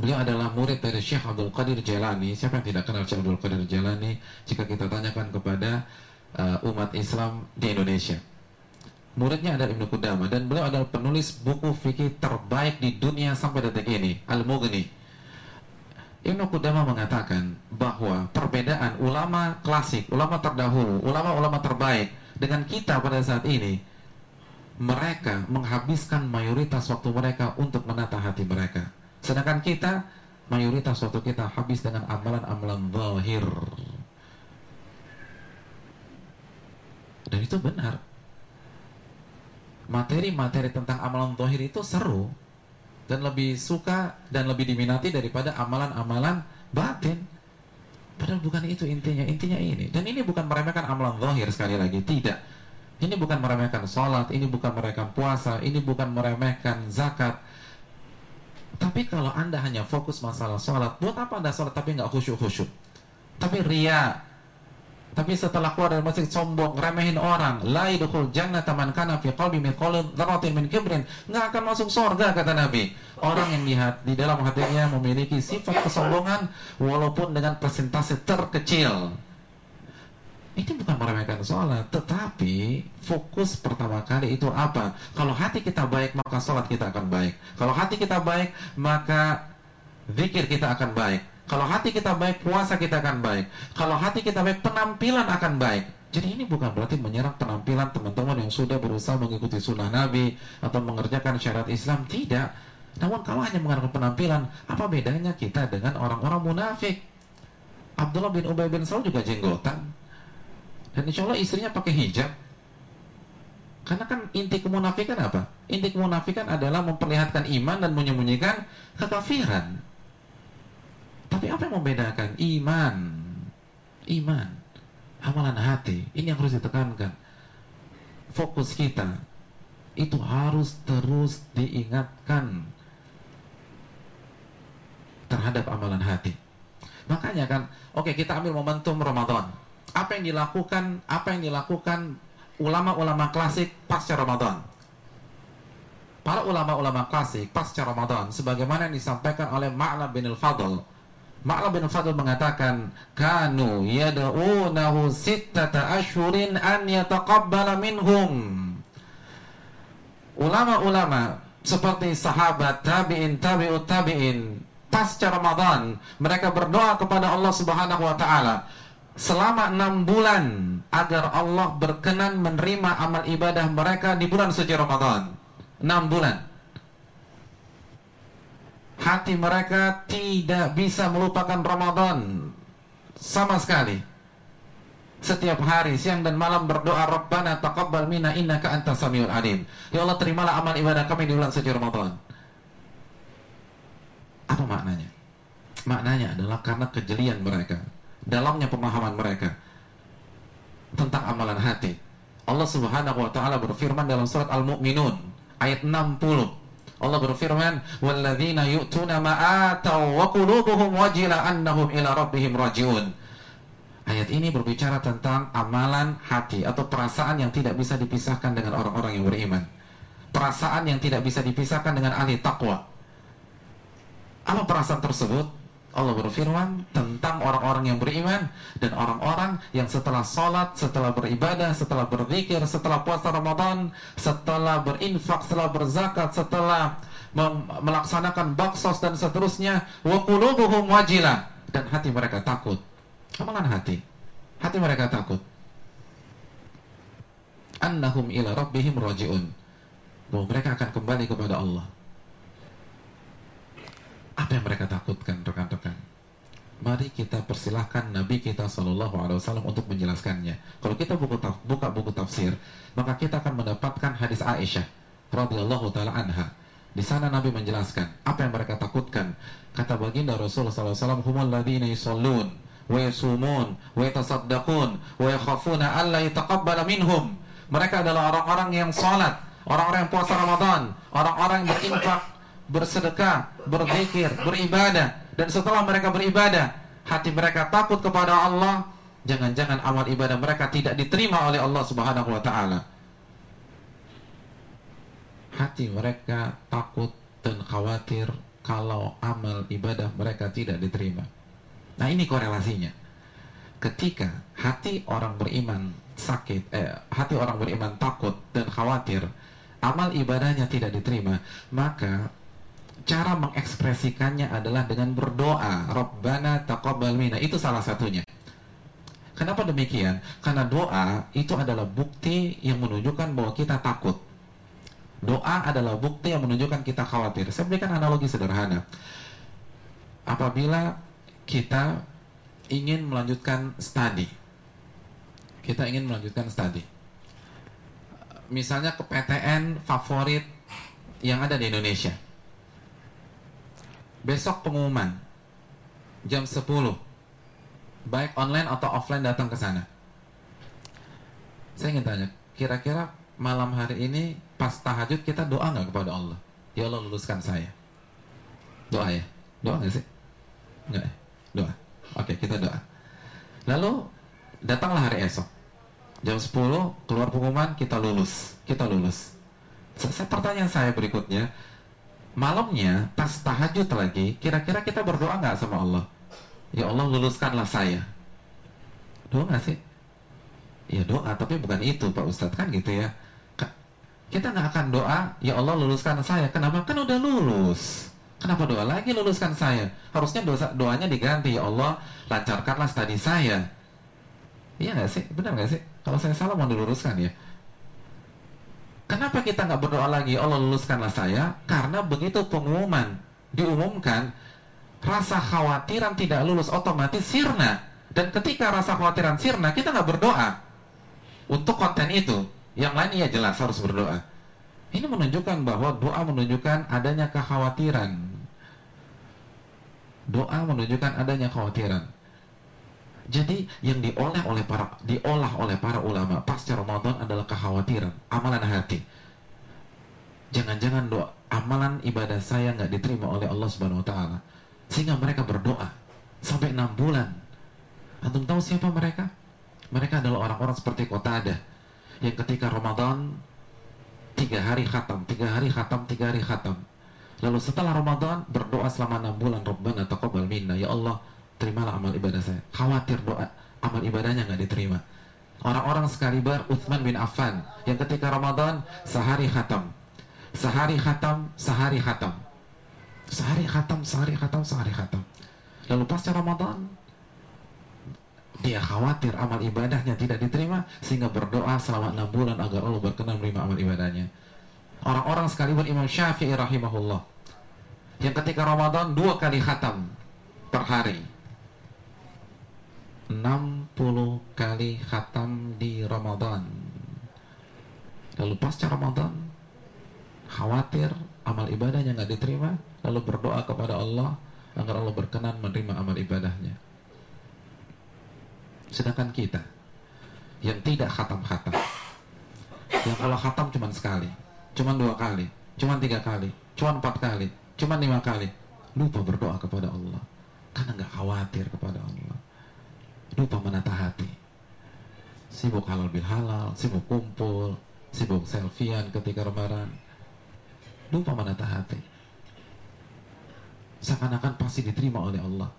Beliau adalah murid dari Syekh Abdul Qadir Jailani. Siapa yang tidak kenal Syekh Abdul Qadir Jailani? Jika kita tanyakan kepada uh, umat Islam di Indonesia. Muridnya adalah Ibnu Qudama dan beliau adalah penulis buku fikih terbaik di dunia sampai detik ini, Al-Mughni. Ibnu Qudama mengatakan bahwa perbedaan ulama klasik, ulama terdahulu, ulama-ulama terbaik dengan kita pada saat ini mereka menghabiskan mayoritas waktu mereka untuk menata hati mereka. Sedangkan kita mayoritas waktu kita habis dengan amalan-amalan zahir. Dan itu benar. Materi-materi tentang amalan zahir itu seru dan lebih suka dan lebih diminati daripada amalan-amalan batin. Padahal bukan itu intinya, intinya ini. Dan ini bukan meremehkan amalan zahir sekali lagi, tidak ini bukan meremehkan sholat, ini bukan meremehkan puasa, ini bukan meremehkan zakat. Tapi kalau anda hanya fokus masalah sholat, buat apa anda sholat tapi nggak khusyuk-khusyuk? Tapi ria, tapi setelah keluar dari masjid sombong, remehin orang, la yadkhul jannata man kana fi qalbi mithqalu dzarratin min kibrin, nggak akan masuk surga kata Nabi. Orang yang lihat di dalam hatinya memiliki sifat kesombongan walaupun dengan persentase terkecil. Ini bukan meremehkan sholat, tetapi fokus pertama kali itu apa? Kalau hati kita baik, maka sholat kita akan baik. Kalau hati kita baik, maka zikir kita akan baik. Kalau hati kita baik, puasa kita akan baik. Kalau hati kita baik, penampilan akan baik. Jadi ini bukan berarti menyerang penampilan teman-teman yang sudah berusaha mengikuti sunnah Nabi atau mengerjakan syariat Islam. Tidak. Namun kalau hanya menggunakan penampilan, apa bedanya kita dengan orang-orang munafik? Abdullah bin Ubay bin Saul juga jenggotan dan insya Allah istrinya pakai hijab. Karena kan inti kemunafikan apa? Inti kemunafikan adalah memperlihatkan iman dan menyembunyikan kekafiran. Tapi apa yang membedakan? Iman. Iman. Amalan hati. Ini yang harus ditekankan. Fokus kita itu harus terus diingatkan terhadap amalan hati. Makanya kan, oke okay, kita ambil momentum Ramadan apa yang dilakukan apa yang dilakukan ulama-ulama klasik pasca Ramadan. Para ulama-ulama klasik pasca Ramadan sebagaimana yang disampaikan oleh Ma'la bin Al-Fadl. Ma'la bin Al-Fadl mengatakan, "Kanu yad'unahu sittata ashhurin an yataqabbala minhum." Ulama-ulama seperti sahabat, tabi'in, tabi'ut tabi'in pasca Ramadan mereka berdoa kepada Allah Subhanahu wa taala selama enam bulan agar Allah berkenan menerima amal ibadah mereka di bulan suci Ramadan. Enam bulan. Hati mereka tidak bisa melupakan Ramadan sama sekali. Setiap hari, siang dan malam berdoa Rabbana taqabbal minna innaka antas samiul alim. Ya Allah terimalah amal ibadah kami di bulan suci Ramadan. Apa maknanya? Maknanya adalah karena kejelian mereka dalamnya pemahaman mereka tentang amalan hati. Allah Subhanahu wa taala berfirman dalam surat Al-Mu'minun ayat 60. Allah berfirman, "Walladzina yu'tuna ma ataw wa qulubuhum wajila annahum ila rabbihim rajiun." Ayat ini berbicara tentang amalan hati atau perasaan yang tidak bisa dipisahkan dengan orang-orang yang beriman. Perasaan yang tidak bisa dipisahkan dengan ahli takwa. Apa perasaan tersebut? Allah berfirman tentang orang-orang yang beriman dan orang-orang yang setelah sholat, setelah beribadah, setelah berzikir, setelah puasa Ramadan, setelah berinfak, setelah berzakat, setelah melaksanakan baksos dan seterusnya, wa qulubuhum wajilah dan hati mereka takut. Amalan hati. Hati mereka takut. Annahum ila rabbihim rajiun. Mereka akan kembali kepada Allah. Apa yang mereka takutkan rekan-rekan? Mari kita persilahkan Nabi kita Shallallahu Alaihi Wasallam untuk menjelaskannya. Kalau kita buku taf, buka buku tafsir, maka kita akan mendapatkan hadis Aisyah radhiyallahu taala anha. Di sana Nabi menjelaskan apa yang mereka takutkan. Kata baginda Rasulullah SAW, "Humul ladina yusallun wa yasumun wa yatasaddaqun wa yakhafuna alla yataqabbala minhum." Mereka adalah orang-orang yang salat, orang-orang yang puasa Ramadan, orang-orang yang berinfak bersedekah, berzikir, beribadah dan setelah mereka beribadah, hati mereka takut kepada Allah, jangan-jangan amal ibadah mereka tidak diterima oleh Allah Subhanahu wa taala. Hati mereka takut dan khawatir kalau amal ibadah mereka tidak diterima. Nah, ini korelasinya. Ketika hati orang beriman sakit, eh, hati orang beriman takut dan khawatir, amal ibadahnya tidak diterima, maka cara mengekspresikannya adalah dengan berdoa Rabbana taqabbal minna itu salah satunya Kenapa demikian? Karena doa itu adalah bukti yang menunjukkan bahwa kita takut. Doa adalah bukti yang menunjukkan kita khawatir. Saya berikan analogi sederhana. Apabila kita ingin melanjutkan studi, kita ingin melanjutkan studi. Misalnya ke PTN favorit yang ada di Indonesia. Besok pengumuman jam 10 baik online atau offline datang ke sana. Saya ingin tanya, kira-kira malam hari ini pas tahajud kita doa nggak kepada Allah? Ya Allah luluskan saya. Doa ya? Doa nggak sih? Nggak ya? Doa. Oke, kita doa. Lalu datanglah hari esok. Jam 10 keluar pengumuman kita lulus. Kita lulus. Saya pertanyaan saya berikutnya, malamnya pas tahajud lagi, kira-kira kita berdoa nggak sama Allah? Ya Allah luluskanlah saya. Doa nggak sih? Ya doa, tapi bukan itu Pak Ustadz kan gitu ya. Kita nggak akan doa, ya Allah luluskan saya. Kenapa? Kan udah lulus. Kenapa doa lagi luluskan saya? Harusnya dosa, doanya diganti, ya Allah lancarkanlah studi saya. Iya nggak sih? Benar nggak sih? Kalau saya salah mau diluruskan ya. Kenapa kita nggak berdoa lagi, ya Allah luluskanlah saya? Karena begitu pengumuman diumumkan, rasa khawatiran tidak lulus otomatis sirna. Dan ketika rasa khawatiran sirna, kita nggak berdoa untuk konten itu. Yang lain iya jelas harus berdoa. Ini menunjukkan bahwa doa menunjukkan adanya kekhawatiran. Doa menunjukkan adanya kekhawatiran. Jadi yang diolah oleh para diolah oleh para ulama pasca Ramadan adalah kekhawatiran, amalan hati. Jangan-jangan doa amalan ibadah saya nggak diterima oleh Allah Subhanahu Wa Taala, sehingga mereka berdoa sampai enam bulan. Antum tahu siapa mereka? Mereka adalah orang-orang seperti kota ada yang ketika Ramadan tiga hari khatam, tiga hari khatam, tiga hari khatam. Lalu setelah Ramadan berdoa selama enam bulan Rabbana taqabbal minna ya Allah terimalah amal ibadah saya. Khawatir doa amal ibadahnya nggak diterima. Orang-orang sekali ber Uthman bin Affan yang ketika Ramadan sehari khatam, sehari khatam, sehari khatam, sehari khatam, sehari khatam, sehari khatam. Lalu pasca Ramadan dia khawatir amal ibadahnya tidak diterima sehingga berdoa selama enam bulan agar Allah berkenan menerima amal ibadahnya. Orang-orang sekalipun Imam Syafi'i rahimahullah yang ketika Ramadan dua kali khatam per hari. 60 kali khatam di Ramadan. Lalu pasca Ramadan khawatir amal ibadahnya nggak diterima, lalu berdoa kepada Allah agar Allah berkenan menerima amal ibadahnya. Sedangkan kita yang tidak khatam-khatam, yang kalau khatam cuma sekali, cuma dua kali, cuma tiga kali, cuma empat kali, cuma lima kali, lupa berdoa kepada Allah karena nggak khawatir kepada Allah, lupa menata hati, sibuk halal bil halal, sibuk kumpul, sibuk selfiean ketika lebaran, lupa menata hati, seakan-akan pasti diterima oleh Allah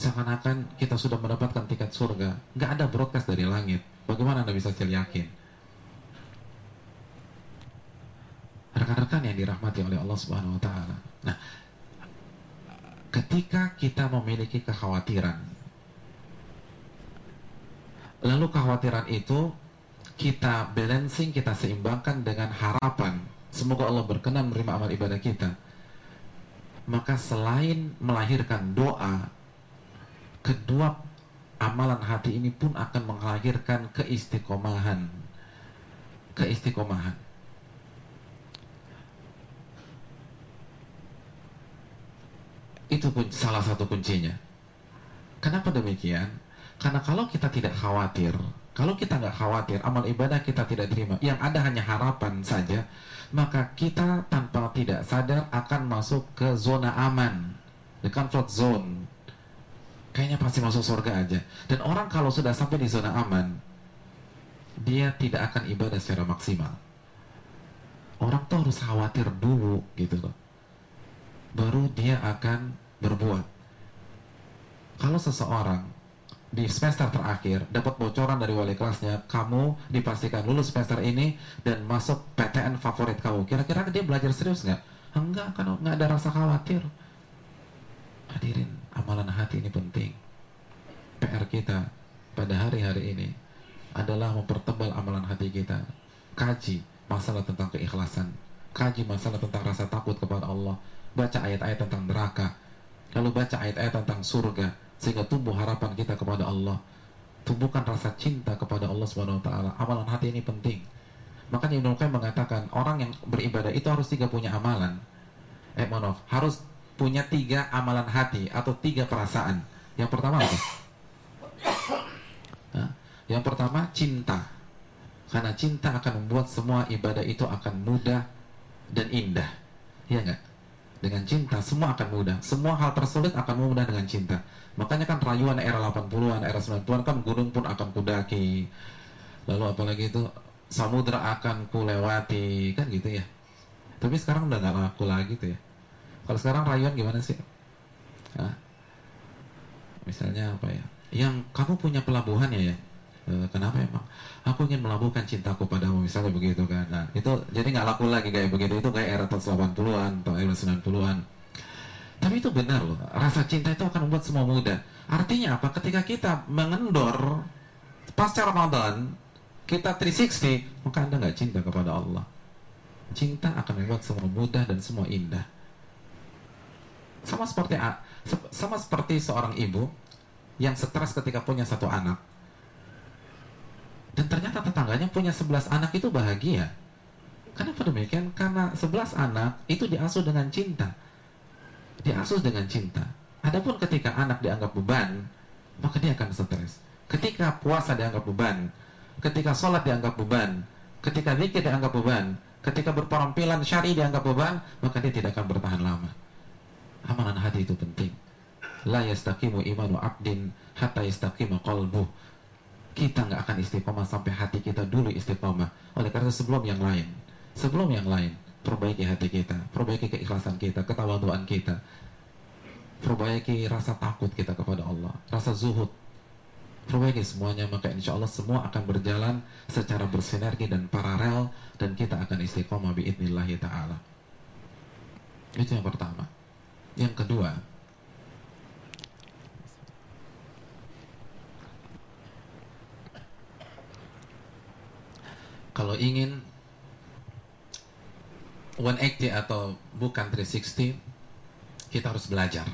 seakan-akan kita sudah mendapatkan tiket surga. Nggak ada broadcast dari langit. Bagaimana Anda bisa yakin? Rekan-rekan yang dirahmati oleh Allah Subhanahu wa taala. Nah, ketika kita memiliki kekhawatiran lalu kekhawatiran itu kita balancing, kita seimbangkan dengan harapan. Semoga Allah berkenan menerima amal ibadah kita. Maka selain melahirkan doa kedua amalan hati ini pun akan melahirkan keistiqomahan. Keistiqomahan. Itu pun salah satu kuncinya. Kenapa demikian karena kalau kita tidak khawatir kalau kita nggak khawatir amal ibadah kita tidak terima yang ada hanya harapan saja maka kita tanpa tidak sadar akan masuk ke zona aman the comfort zone kayaknya pasti masuk surga aja. Dan orang kalau sudah sampai di zona aman, dia tidak akan ibadah secara maksimal. Orang tuh harus khawatir dulu gitu loh. Baru dia akan berbuat. Kalau seseorang di semester terakhir dapat bocoran dari wali kelasnya, kamu dipastikan lulus semester ini dan masuk PTN favorit kamu. Kira-kira dia belajar serius nggak? Enggak, kan nggak ada rasa khawatir. Hadirin, amalan hati ini penting. PR kita pada hari-hari ini adalah mempertebal amalan hati kita. Kaji masalah tentang keikhlasan, kaji masalah tentang rasa takut kepada Allah, baca ayat-ayat tentang neraka, lalu baca ayat-ayat tentang surga sehingga tumbuh harapan kita kepada Allah. Tumbuhkan rasa cinta kepada Allah Subhanahu wa taala. Amalan hati ini penting. Makanya Ibnu Qayyim mengatakan orang yang beribadah itu harus tiga punya amalan. Eh, maaf, harus punya tiga amalan hati atau tiga perasaan. Yang pertama apa? Yang pertama cinta. Karena cinta akan membuat semua ibadah itu akan mudah dan indah. Iya enggak? Dengan cinta semua akan mudah. Semua hal tersulit akan mudah dengan cinta. Makanya kan rayuan era 80-an, era 90-an kan gunung pun akan kudaki. Lalu apalagi itu samudra akan kulewati, kan gitu ya. Tapi sekarang udah nggak laku lagi tuh ya. Kalau sekarang rayuan gimana sih? Hah? Misalnya apa ya? Yang kamu punya pelabuhan ya ya? E, kenapa emang? Aku ingin melabuhkan cintaku padamu misalnya begitu kan. Nah, itu jadi nggak laku lagi kayak begitu. Itu kayak era tahun 80-an atau era 90-an. Tapi itu benar loh. Rasa cinta itu akan membuat semua mudah. Artinya apa? Ketika kita mengendor pasca Ramadan, kita 360, maka Anda nggak cinta kepada Allah. Cinta akan membuat semua mudah dan semua indah. Sama seperti sama seperti seorang ibu yang stres ketika punya satu anak. Dan ternyata tetangganya punya 11 anak itu bahagia. Kenapa demikian? Karena 11 anak itu diasuh dengan cinta diasuh dengan cinta. Adapun ketika anak dianggap beban, maka dia akan stres. Ketika puasa dianggap beban, ketika sholat dianggap beban, ketika zikir dianggap beban, ketika berperampilan syari dianggap beban, maka dia tidak akan bertahan lama. Amalan hati itu penting. La yastaqimu imanu abdin hatta yastaqima qalbuh. Kita nggak akan istiqomah sampai hati kita dulu istiqomah. Oleh karena sebelum yang lain, sebelum yang lain, perbaiki hati kita, perbaiki keikhlasan kita, ketawaduan kita, perbaiki rasa takut kita kepada Allah, rasa zuhud, perbaiki semuanya, maka insya Allah semua akan berjalan secara bersinergi dan paralel dan kita akan istiqomah biidnillahi ta'ala. Itu yang pertama. Yang kedua, kalau ingin 180 atau bukan 360 kita harus belajar.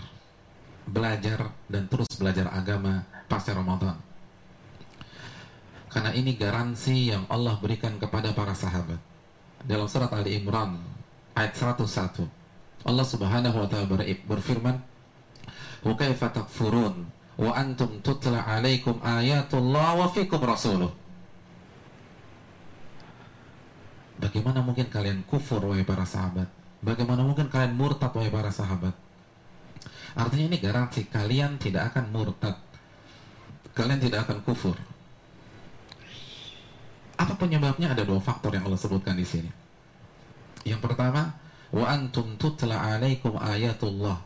Belajar dan terus belajar agama pasca Ramadan. Karena ini garansi yang Allah berikan kepada para sahabat. Dalam surat Ali Imran ayat 101 Allah subhanahu wa ta'ala berfirman wa takfurun? Wa antum tutla alaikum ayatullah wa fikum rasuluh Bagaimana mungkin kalian kufur wahai para sahabat? Bagaimana mungkin kalian murtad wahai para sahabat? Artinya ini garansi kalian tidak akan murtad. Kalian tidak akan kufur. Apa penyebabnya? Ada dua faktor yang Allah sebutkan di sini. Yang pertama, wa antum tutla alaikum ayatullah.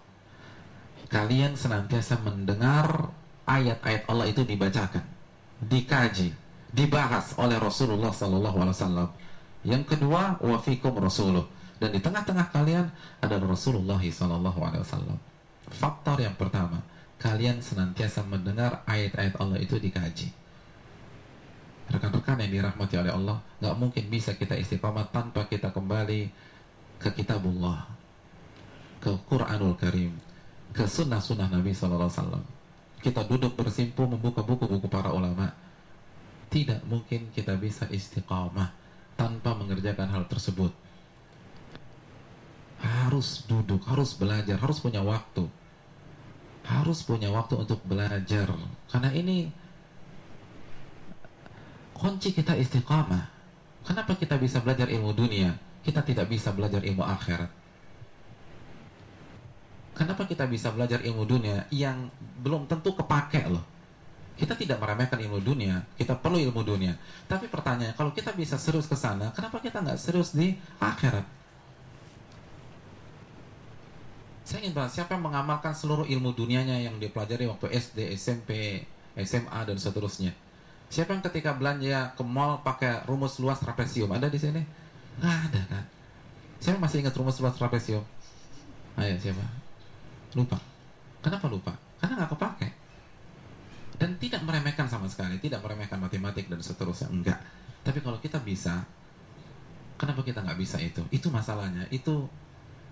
Kalian senantiasa mendengar ayat-ayat Allah itu dibacakan, dikaji, dibahas oleh Rasulullah sallallahu alaihi wasallam yang kedua, wafikum rasuluh. Dan di tengah-tengah kalian ada Rasulullah Wasallam. Faktor yang pertama, kalian senantiasa mendengar ayat-ayat Allah itu dikaji. Rekan-rekan yang dirahmati oleh Allah, nggak mungkin bisa kita istiqamah tanpa kita kembali ke kitabullah, ke Quranul Karim, ke sunnah-sunnah Nabi Wasallam. Kita duduk bersimpu membuka buku-buku para ulama. Tidak mungkin kita bisa istiqamah tanpa mengerjakan hal tersebut. Harus duduk, harus belajar, harus punya waktu. Harus punya waktu untuk belajar. Karena ini kunci kita istiqamah. Kenapa kita bisa belajar ilmu dunia? Kita tidak bisa belajar ilmu akhirat. Kenapa kita bisa belajar ilmu dunia yang belum tentu kepake loh? Kita tidak meremehkan ilmu dunia, kita perlu ilmu dunia. Tapi pertanyaan, kalau kita bisa serius ke sana, kenapa kita nggak serius di akhirat? Saya ingin bahas siapa yang mengamalkan seluruh ilmu dunianya yang dipelajari waktu SD, SMP, SMA dan seterusnya. Siapa yang ketika belanja ke mall pakai rumus luas trapesium? Ada di sini? Nggak ada kan? Siapa masih ingat rumus luas trapesium? Ayo siapa? Lupa. Kenapa lupa? Karena nggak kepake dan tidak meremehkan sama sekali, tidak meremehkan matematik dan seterusnya, enggak. Tapi kalau kita bisa, kenapa kita nggak bisa itu? Itu masalahnya, itu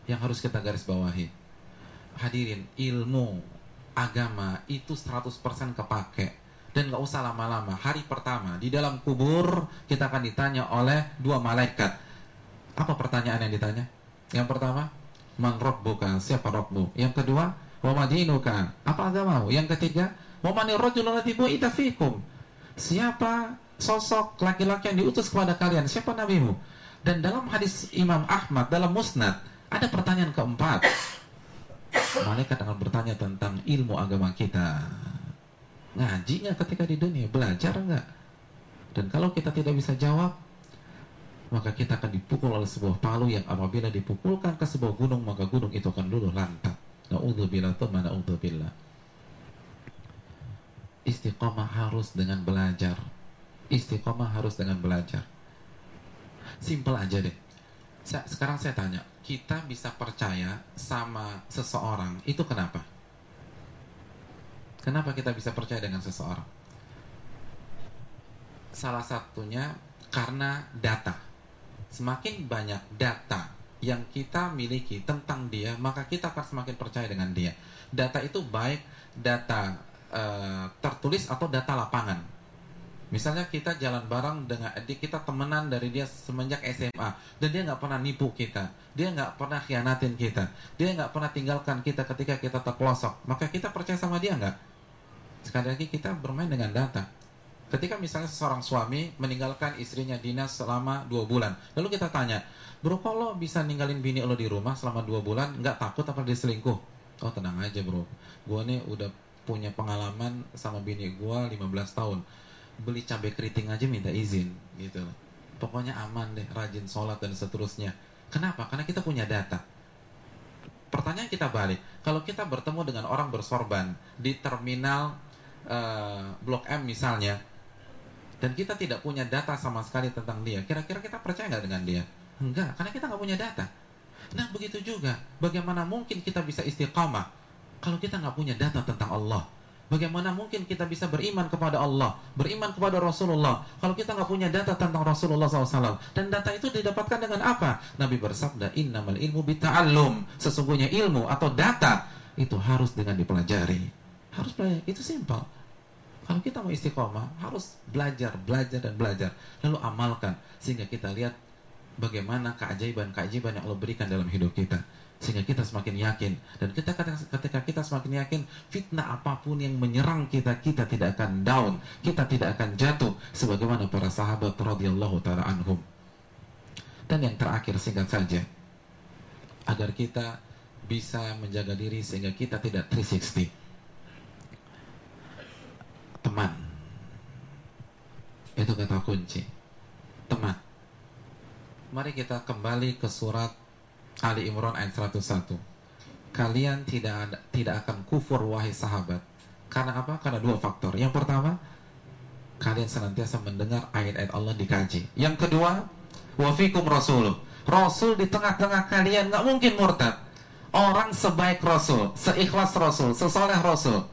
yang harus kita garis bawahi. Hadirin, ilmu agama itu 100% kepake dan nggak usah lama-lama. Hari pertama di dalam kubur kita akan ditanya oleh dua malaikat. Apa pertanyaan yang ditanya? Yang pertama, man rabbuka? Siapa Rabbu? Yang kedua, wa madinuka? Apa agamamu? Yang ketiga, rajulun ita fikum? Siapa sosok laki-laki yang diutus kepada kalian? Siapa nabimu? Dan dalam hadis Imam Ahmad dalam Musnad ada pertanyaan keempat. Malaikat akan bertanya tentang ilmu agama kita. Ngaji nggak ketika di dunia? Belajar nggak? Dan kalau kita tidak bisa jawab, maka kita akan dipukul oleh sebuah palu yang apabila dipukulkan ke sebuah gunung, maka gunung itu akan luluh lantak. Na'udzubillah na'udzubillah. Istiqomah harus dengan belajar. Istiqomah harus dengan belajar. Simpel aja deh. Sekarang saya tanya, kita bisa percaya sama seseorang itu kenapa? Kenapa kita bisa percaya dengan seseorang? Salah satunya karena data. Semakin banyak data yang kita miliki tentang dia, maka kita akan semakin percaya dengan dia. Data itu baik data uh, tertulis atau data lapangan. Misalnya kita jalan bareng dengan kita temenan dari dia semenjak SMA dan dia nggak pernah nipu kita, dia nggak pernah khianatin kita, dia nggak pernah tinggalkan kita ketika kita terpelosok, maka kita percaya sama dia nggak? Sekali lagi kita bermain dengan data. Ketika misalnya seorang suami meninggalkan istrinya dinas selama dua bulan, lalu kita tanya, bro kalau bisa ninggalin bini lo di rumah selama dua bulan, nggak takut apa dia selingkuh? Oh tenang aja bro, gue nih udah punya pengalaman sama bini gue 15 tahun. Beli cabai keriting aja minta izin gitu. Pokoknya aman deh rajin sholat dan seterusnya. Kenapa? Karena kita punya data. Pertanyaan kita balik kalau kita bertemu dengan orang bersorban di terminal uh, blok M misalnya dan kita tidak punya data sama sekali tentang dia kira-kira kita percaya nggak dengan dia? Enggak karena kita nggak punya data. Nah begitu juga. Bagaimana mungkin kita bisa istiqamah kalau kita nggak punya data tentang Allah Bagaimana mungkin kita bisa beriman kepada Allah, beriman kepada Rasulullah, kalau kita nggak punya data tentang Rasulullah SAW? Dan data itu didapatkan dengan apa? Nabi bersabda, Innamal ilmu bita'allum. Sesungguhnya ilmu atau data itu harus dengan dipelajari. Harus belajar, itu simpel. Kalau kita mau istiqomah, harus belajar, belajar, dan belajar. Lalu amalkan, sehingga kita lihat bagaimana keajaiban-keajaiban yang Allah berikan dalam hidup kita sehingga kita semakin yakin. Dan kita ketika kita semakin yakin fitnah apa pun yang menyerang kita kita tidak akan down. Kita tidak akan jatuh. Sebagaimana para sahabat radhiyallahu taala anhum. Dan yang terakhir singkat saja. Agar kita bisa menjaga diri sehingga kita tidak 360 teman. Itu kata kunci. Teman. Mari kita kembali ke surat Ali Imran ayat 101. Kalian tidak ada, tidak akan kufur wahai sahabat. Karena apa? Karena dua faktor. Yang pertama, kalian senantiasa mendengar ayat-ayat Allah dikaji. Yang kedua, wafikum rasuluh. Rasul di tengah-tengah kalian nggak mungkin murtad. Orang sebaik Rasul, seikhlas Rasul, sesoleh Rasul,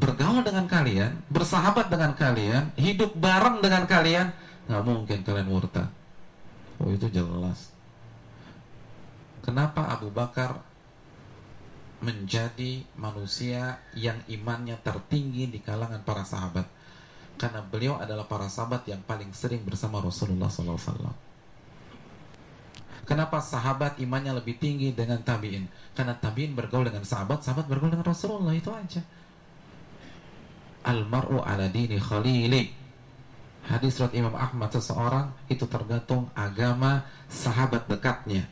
bergaul dengan kalian, bersahabat dengan kalian, hidup bareng dengan kalian, nggak mungkin kalian murtad. Oh itu jelas. Kenapa Abu Bakar menjadi manusia yang imannya tertinggi di kalangan para sahabat? Karena beliau adalah para sahabat yang paling sering bersama Rasulullah SAW. Kenapa sahabat imannya lebih tinggi dengan tabiin? Karena tabiin bergaul dengan sahabat, sahabat bergaul dengan Rasulullah itu aja. Almaru ala dini khalili hadis surat Imam Ahmad seseorang itu tergantung agama sahabat dekatnya.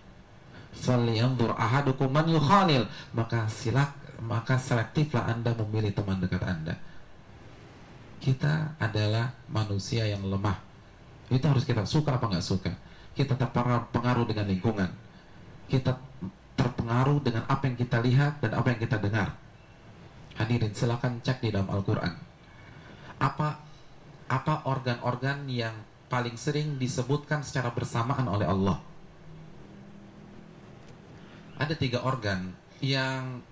Falyanzur ahadukum man yukhalil, maka silak maka selektiflah Anda memilih teman dekat Anda. Kita adalah manusia yang lemah. Itu harus kita suka apa nggak suka. Kita terpengaruh dengan lingkungan. Kita terpengaruh dengan apa yang kita lihat dan apa yang kita dengar. Hadirin silakan cek di dalam Al-Quran. Apa apa organ-organ yang paling sering disebutkan secara bersamaan oleh Allah? Ada tiga organ yang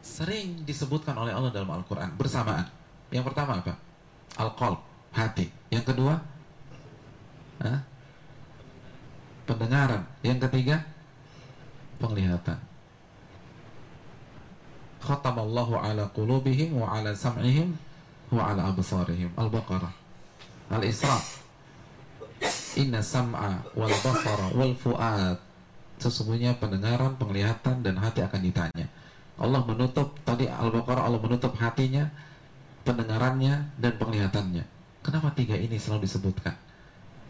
sering disebutkan oleh Allah dalam Al-Quran bersamaan. Yang pertama apa? Al-Qalb, hati. Yang kedua, Hah? pendengaran. Yang ketiga, penglihatan. Khatamallahu ala qulubihim wa ala sam'ihim ala absarihim. Al-Baqarah. Al-Isra. Inna sam'a wal basara wal fu'ad. Sesungguhnya pendengaran, penglihatan dan hati akan ditanya. Allah menutup tadi Al-Baqarah Allah menutup hatinya, pendengarannya dan penglihatannya. Kenapa tiga ini selalu disebutkan?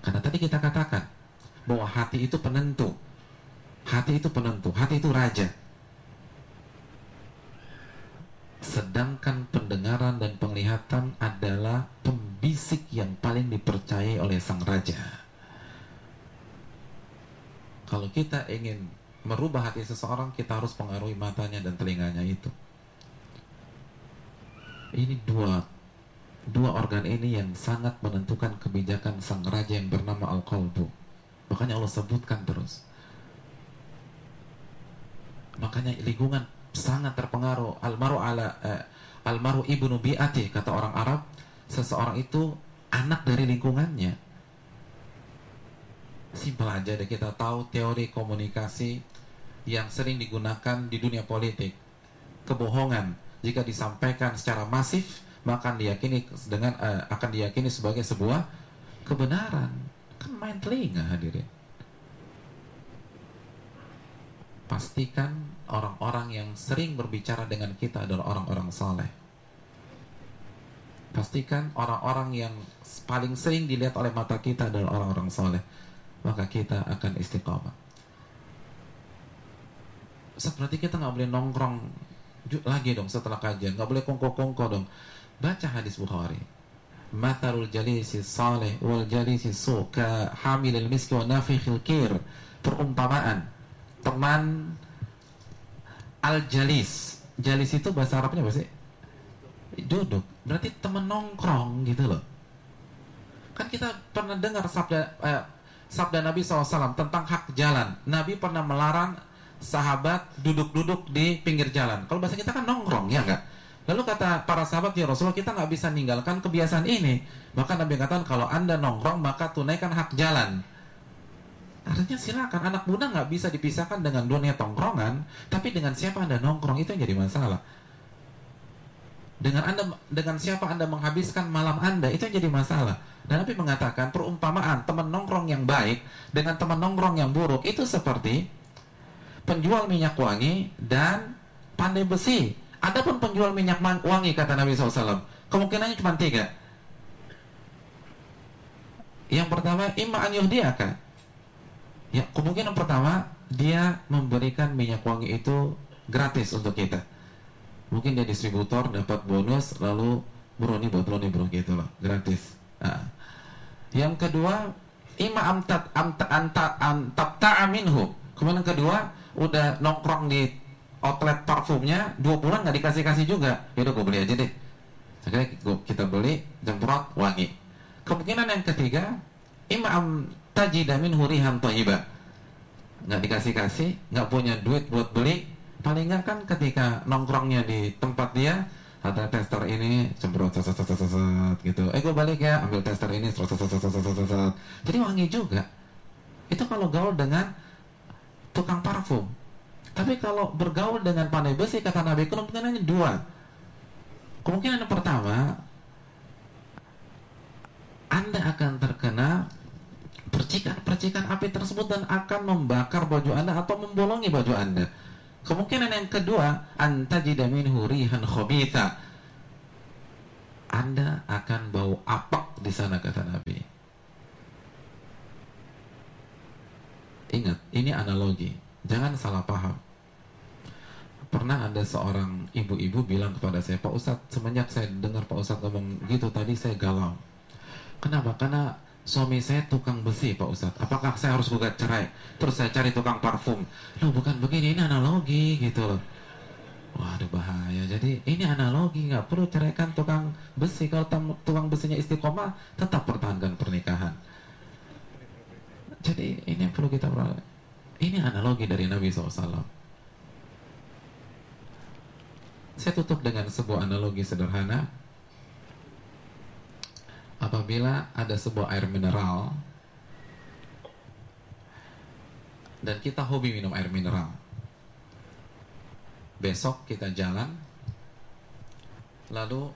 Karena tadi kita katakan bahwa hati itu penentu. Hati itu penentu, hati itu raja. Sedangkan pendengaran dan penglihatan adalah pembisik yang paling dipercayai oleh sang raja. Kalau kita ingin merubah hati seseorang, kita harus pengaruhi matanya dan telinganya itu. Ini dua dua organ ini yang sangat menentukan kebijakan sang raja yang bernama Al-Qalbu. Makanya Allah sebutkan terus. Makanya lingkungan sangat terpengaruh. Almaru ala eh, almaru ibnu bi'ati kata orang Arab seseorang itu anak dari lingkungannya. Simpel aja deh kita tahu teori komunikasi yang sering digunakan di dunia politik. Kebohongan. Jika disampaikan secara masif maka diyakini dengan eh, akan diyakini sebagai sebuah kebenaran. Kan main telinga hadirin pastikan orang-orang yang sering berbicara dengan kita adalah orang-orang saleh. Pastikan orang-orang yang paling sering dilihat oleh mata kita adalah orang-orang saleh. Maka kita akan istiqamah. Seperti kita nggak boleh nongkrong lagi dong setelah kajian, nggak boleh kongko-kongko dong. Baca hadis Bukhari. Matarul jalisi saleh wal jalisi su ka hamilil miski wa nafikhil kir. Perumpamaan teman al-jalis. Jalis itu bahasa Arabnya apa sih? Duduk. Berarti teman nongkrong gitu loh. Kan kita pernah dengar sabda eh, sabda Nabi SAW tentang hak jalan. Nabi pernah melarang sahabat duduk-duduk di pinggir jalan. Kalau bahasa kita kan nongkrong, ya enggak? Lalu kata para sahabat, ya Rasulullah kita nggak bisa meninggalkan kebiasaan ini. Maka Nabi katakan kalau anda nongkrong maka tunaikan hak jalan. Artinya silakan anak muda nggak bisa dipisahkan dengan dunia tongkrongan, tapi dengan siapa anda nongkrong itu yang jadi masalah. Dengan anda dengan siapa anda menghabiskan malam anda itu yang jadi masalah. Dan Nabi mengatakan perumpamaan teman nongkrong yang baik dengan teman nongkrong yang buruk itu seperti penjual minyak wangi dan pandai besi. Adapun penjual minyak wangi kata Nabi SAW, kemungkinannya cuma tiga. Yang pertama, imma an yuhdiyaka Ya, kemungkinan pertama dia memberikan minyak wangi itu gratis untuk kita. Mungkin dia distributor dapat bonus lalu bro ini buat lo nih bro gitu loh, gratis. Nah. Yang kedua, ima amtat amta anta amtabta aminhu. Kemudian kedua, udah nongkrong di outlet parfumnya dua bulan nggak dikasih kasih juga. Yaudah gue beli aja deh. Akhirnya kita beli jemprot wangi. Kemungkinan yang ketiga, ima am tajida min hurihan thayyibah. Nggak dikasih-kasih, nggak punya duit buat beli, paling nggak kan ketika nongkrongnya di tempat dia ada tester ini semprot gitu. Eh gue balik ya, ambil tester ini. Jadi wangi juga. Itu kalau gaul dengan tukang parfum. Tapi kalau bergaul dengan pandai besi kata Nabi kemungkinannya dua. Kemungkinan yang pertama Anda akan terkena percikan-percikan api tersebut dan akan membakar baju Anda atau membolongi baju Anda. Kemungkinan yang kedua, antajida minhu rihan khabitha. Anda akan bau apak di sana kata Nabi. Ingat, ini analogi. Jangan salah paham. Pernah ada seorang ibu-ibu bilang kepada saya, Pak Ustadz, semenjak saya dengar Pak Ustadz ngomong gitu tadi saya galau. Kenapa? Karena suami saya tukang besi Pak Ustadz. Apakah saya harus gugat cerai? Terus saya cari tukang parfum. Loh bukan begini ini analogi gitu loh. Waduh bahaya. Jadi ini analogi. Nggak perlu ceraikan tukang besi. Kalau tukang besinya istiqomah tetap pertahankan pernikahan. Jadi ini yang perlu kita ini analogi dari Nabi SAW. Saya tutup dengan sebuah analogi sederhana. Apabila ada sebuah air mineral dan kita hobi minum air mineral. Besok kita jalan lalu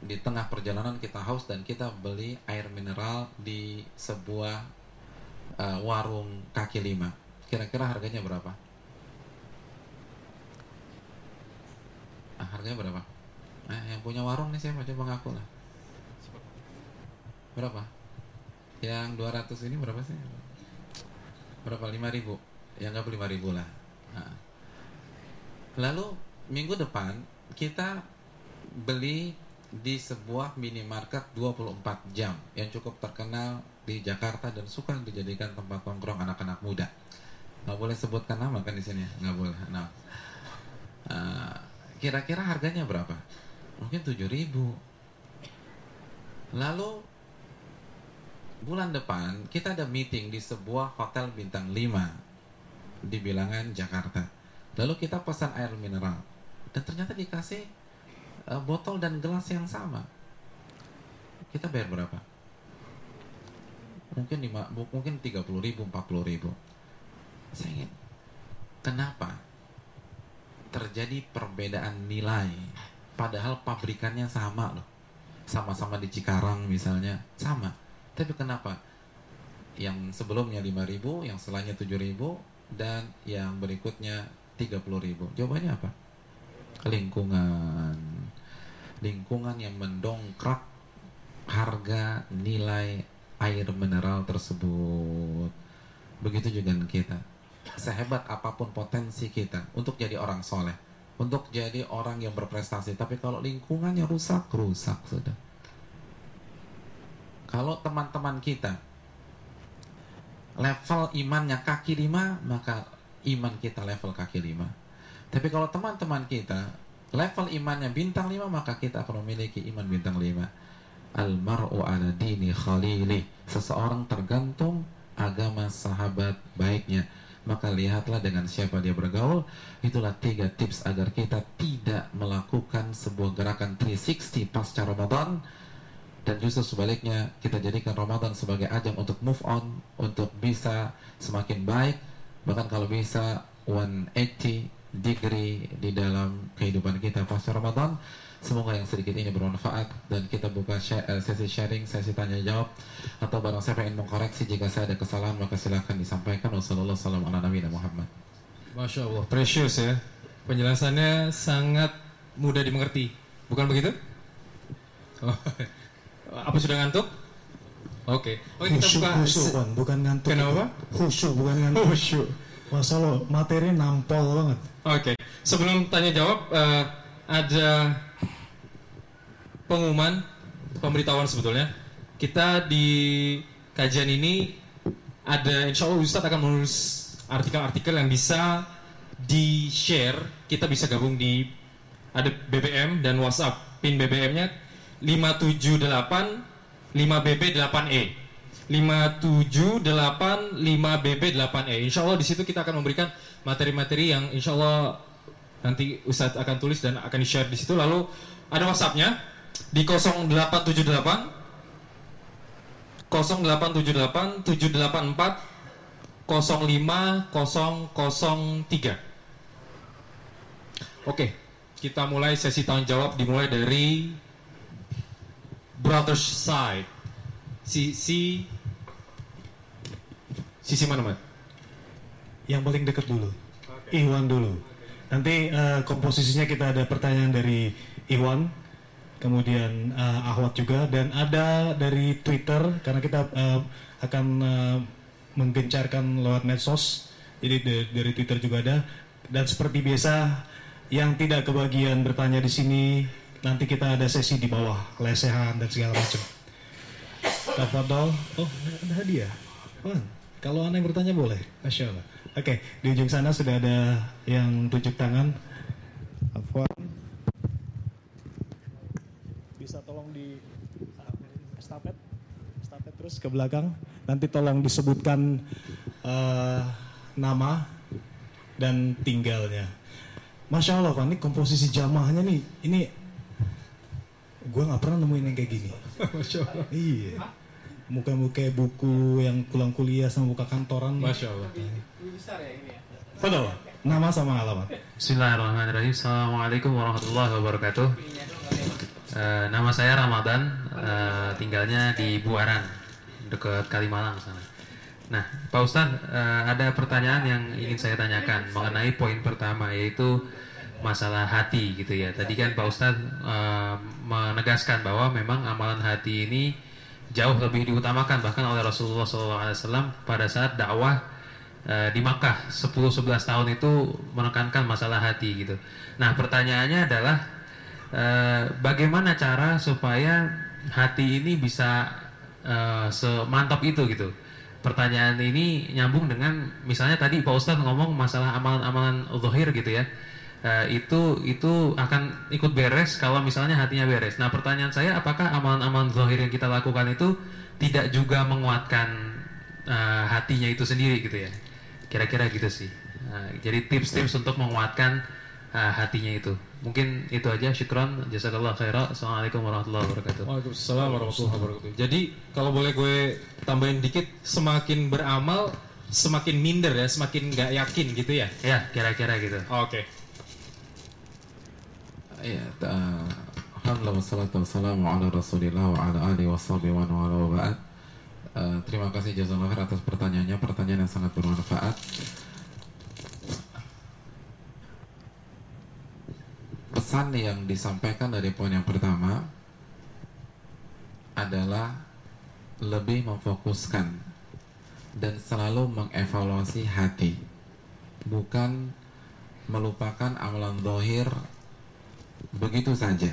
di tengah perjalanan kita haus dan kita beli air mineral di sebuah uh, warung kaki lima. Kira-kira harganya berapa? Ah, harganya berapa? Nah, yang punya warung nih siapa? Coba ngaku lah. Berapa? Yang 200 ini berapa sih? Berapa? 5000 Ya nggak beli 5000 lah. Nah. Lalu minggu depan kita beli di sebuah minimarket 24 jam yang cukup terkenal di Jakarta dan suka dijadikan tempat nongkrong anak-anak muda. Nggak boleh sebutkan nama kan di sini, nggak boleh. Nah, uh, kira-kira harganya berapa? Mungkin 7000 Lalu bulan depan kita ada meeting di sebuah hotel bintang 5 di bilangan Jakarta. Lalu kita pesan air mineral dan ternyata dikasih uh, botol dan gelas yang sama. Kita bayar berapa? Mungkin lima, mungkin 30 ribu, 40 ribu. Saya ingin, kenapa terjadi perbedaan nilai padahal pabrikannya sama loh. Sama-sama di Cikarang misalnya, sama. Tapi kenapa yang sebelumnya 5000, yang setelahnya 7000 dan yang berikutnya 30000? Jawabannya apa? Lingkungan. Lingkungan yang mendongkrak harga nilai air mineral tersebut. Begitu juga dengan kita. Sehebat apa pun potensi kita untuk jadi orang soleh, untuk jadi orang yang berprestasi, tapi kalau lingkungannya rusak, rusak sudah. Kalau teman-teman kita level imannya kaki lima, maka iman kita level kaki lima. Tapi kalau teman-teman kita level imannya bintang lima, maka kita akan memiliki iman bintang lima. Almaru ala dini khalili. Seseorang tergantung agama sahabat baiknya. Maka lihatlah dengan siapa dia bergaul. Itulah tiga tips agar kita tidak melakukan sebuah gerakan 360 pasca Ramadan dan justru sebaliknya kita jadikan Ramadan sebagai ajang untuk move on, untuk bisa semakin baik, bahkan kalau bisa 180 degree di dalam kehidupan kita pasca Ramadan. Semoga yang sedikit ini bermanfaat dan kita buka share, sesi sharing, sesi tanya jawab atau barang siapa ingin mengkoreksi jika saya ada kesalahan maka silahkan disampaikan. Wassalamualaikum warahmatullahi wabarakatuh. Masya Allah, precious ya. Penjelasannya sangat mudah dimengerti. Bukan begitu? Oh. Apa sudah ngantuk? Oke. Okay. Oh, kita Khusyuk, buka Wan. bukan ngantuk. Kenapa? Khusyuk, bukan ngantuk. Khusyuk. Masa lo materi nampol banget. Oke. Sebelum tanya jawab eh, ada pengumuman pemberitahuan sebetulnya. Kita di kajian ini ada insya Allah Ustadz akan menulis artikel-artikel yang bisa di share. Kita bisa gabung di ada BBM dan WhatsApp. Pin BBM-nya 578 5BB8E. 578 5BB8E. Insya Allah di situ kita akan memberikan materi-materi yang insya Allah nanti Ustadz akan tulis dan akan di share di situ. Lalu ada WhatsAppnya di 0878 0878 784 05003. Oke, kita mulai sesi tanya jawab dimulai dari Brothers Side. Sisi Sisi mana, Mat? Yang paling dekat dulu. Iwan dulu. Nanti eh, komposisinya kita ada pertanyaan dari Iwan, kemudian eh, Ahwat juga, dan ada dari Twitter karena kita eh, akan eh, menggencarkan lewat medsos. Jadi dari Twitter juga ada. Dan seperti biasa, yang tidak kebagian bertanya di sini, nanti kita ada sesi di bawah, lesehan dan segala macam. Tafadol. Oh, ada hadiah. Wan, kalau anda yang bertanya boleh. Masya Allah. Oke, di ujung sana sudah ada yang tunjuk tangan. Afwan. Bisa tolong di estafet, estafet terus ke belakang. Nanti tolong disebutkan eh, nama dan tinggalnya. Masya Allah, Van, ini komposisi jamaahnya nih, ini gue nggak pernah nemuin yang kayak gini. Masya Allah. Iya. Muka-muka buku yang pulang kuliah sama buka kantoran. Masya Allah. Betul. Nama sama alamat. Bismillahirrahmanirrahim. Assalamualaikum warahmatullahi wabarakatuh. Eh, nama saya Ramadan, eh, tinggalnya di Buaran, dekat Kalimalang sana. Nah, Pak Ustadz, eh, ada pertanyaan yang ingin saya tanyakan mengenai poin pertama yaitu masalah hati gitu ya. Tadi kan Pak Ustadz eh, menegaskan bahwa memang amalan hati ini jauh lebih diutamakan bahkan oleh Rasulullah SAW pada saat dakwah eh, di Makkah 10-11 tahun itu menekankan masalah hati gitu. Nah pertanyaannya adalah eh, bagaimana cara supaya hati ini bisa eh, semantap itu gitu. Pertanyaan ini nyambung dengan misalnya tadi Pak Ustadz ngomong masalah amalan-amalan zahir gitu ya. Eh, itu itu akan ikut beres kalau misalnya hatinya beres. Nah pertanyaan saya apakah amalan-amalan zahir yang kita lakukan itu tidak juga menguatkan eh, hatinya itu sendiri gitu ya? Kira-kira gitu sih. Nah, jadi tips-tips untuk menguatkan eh, hatinya itu. Mungkin itu aja. Syukron. Jazakallah khairan. Assalamualaikum warahmatullahi wabarakatuh. Waalaikumsalam warahmatullahi wabarakatuh. Jadi kalau boleh gue tambahin dikit, semakin beramal semakin minder ya, semakin nggak yakin gitu ya. Ya, kira-kira gitu. Oke. Ya, terima kasih jazakallah atas pertanyaannya, pertanyaan yang sangat bermanfaat. Pesan yang disampaikan dari poin yang pertama adalah lebih memfokuskan dan selalu mengevaluasi hati, bukan melupakan amalan dohir begitu saja.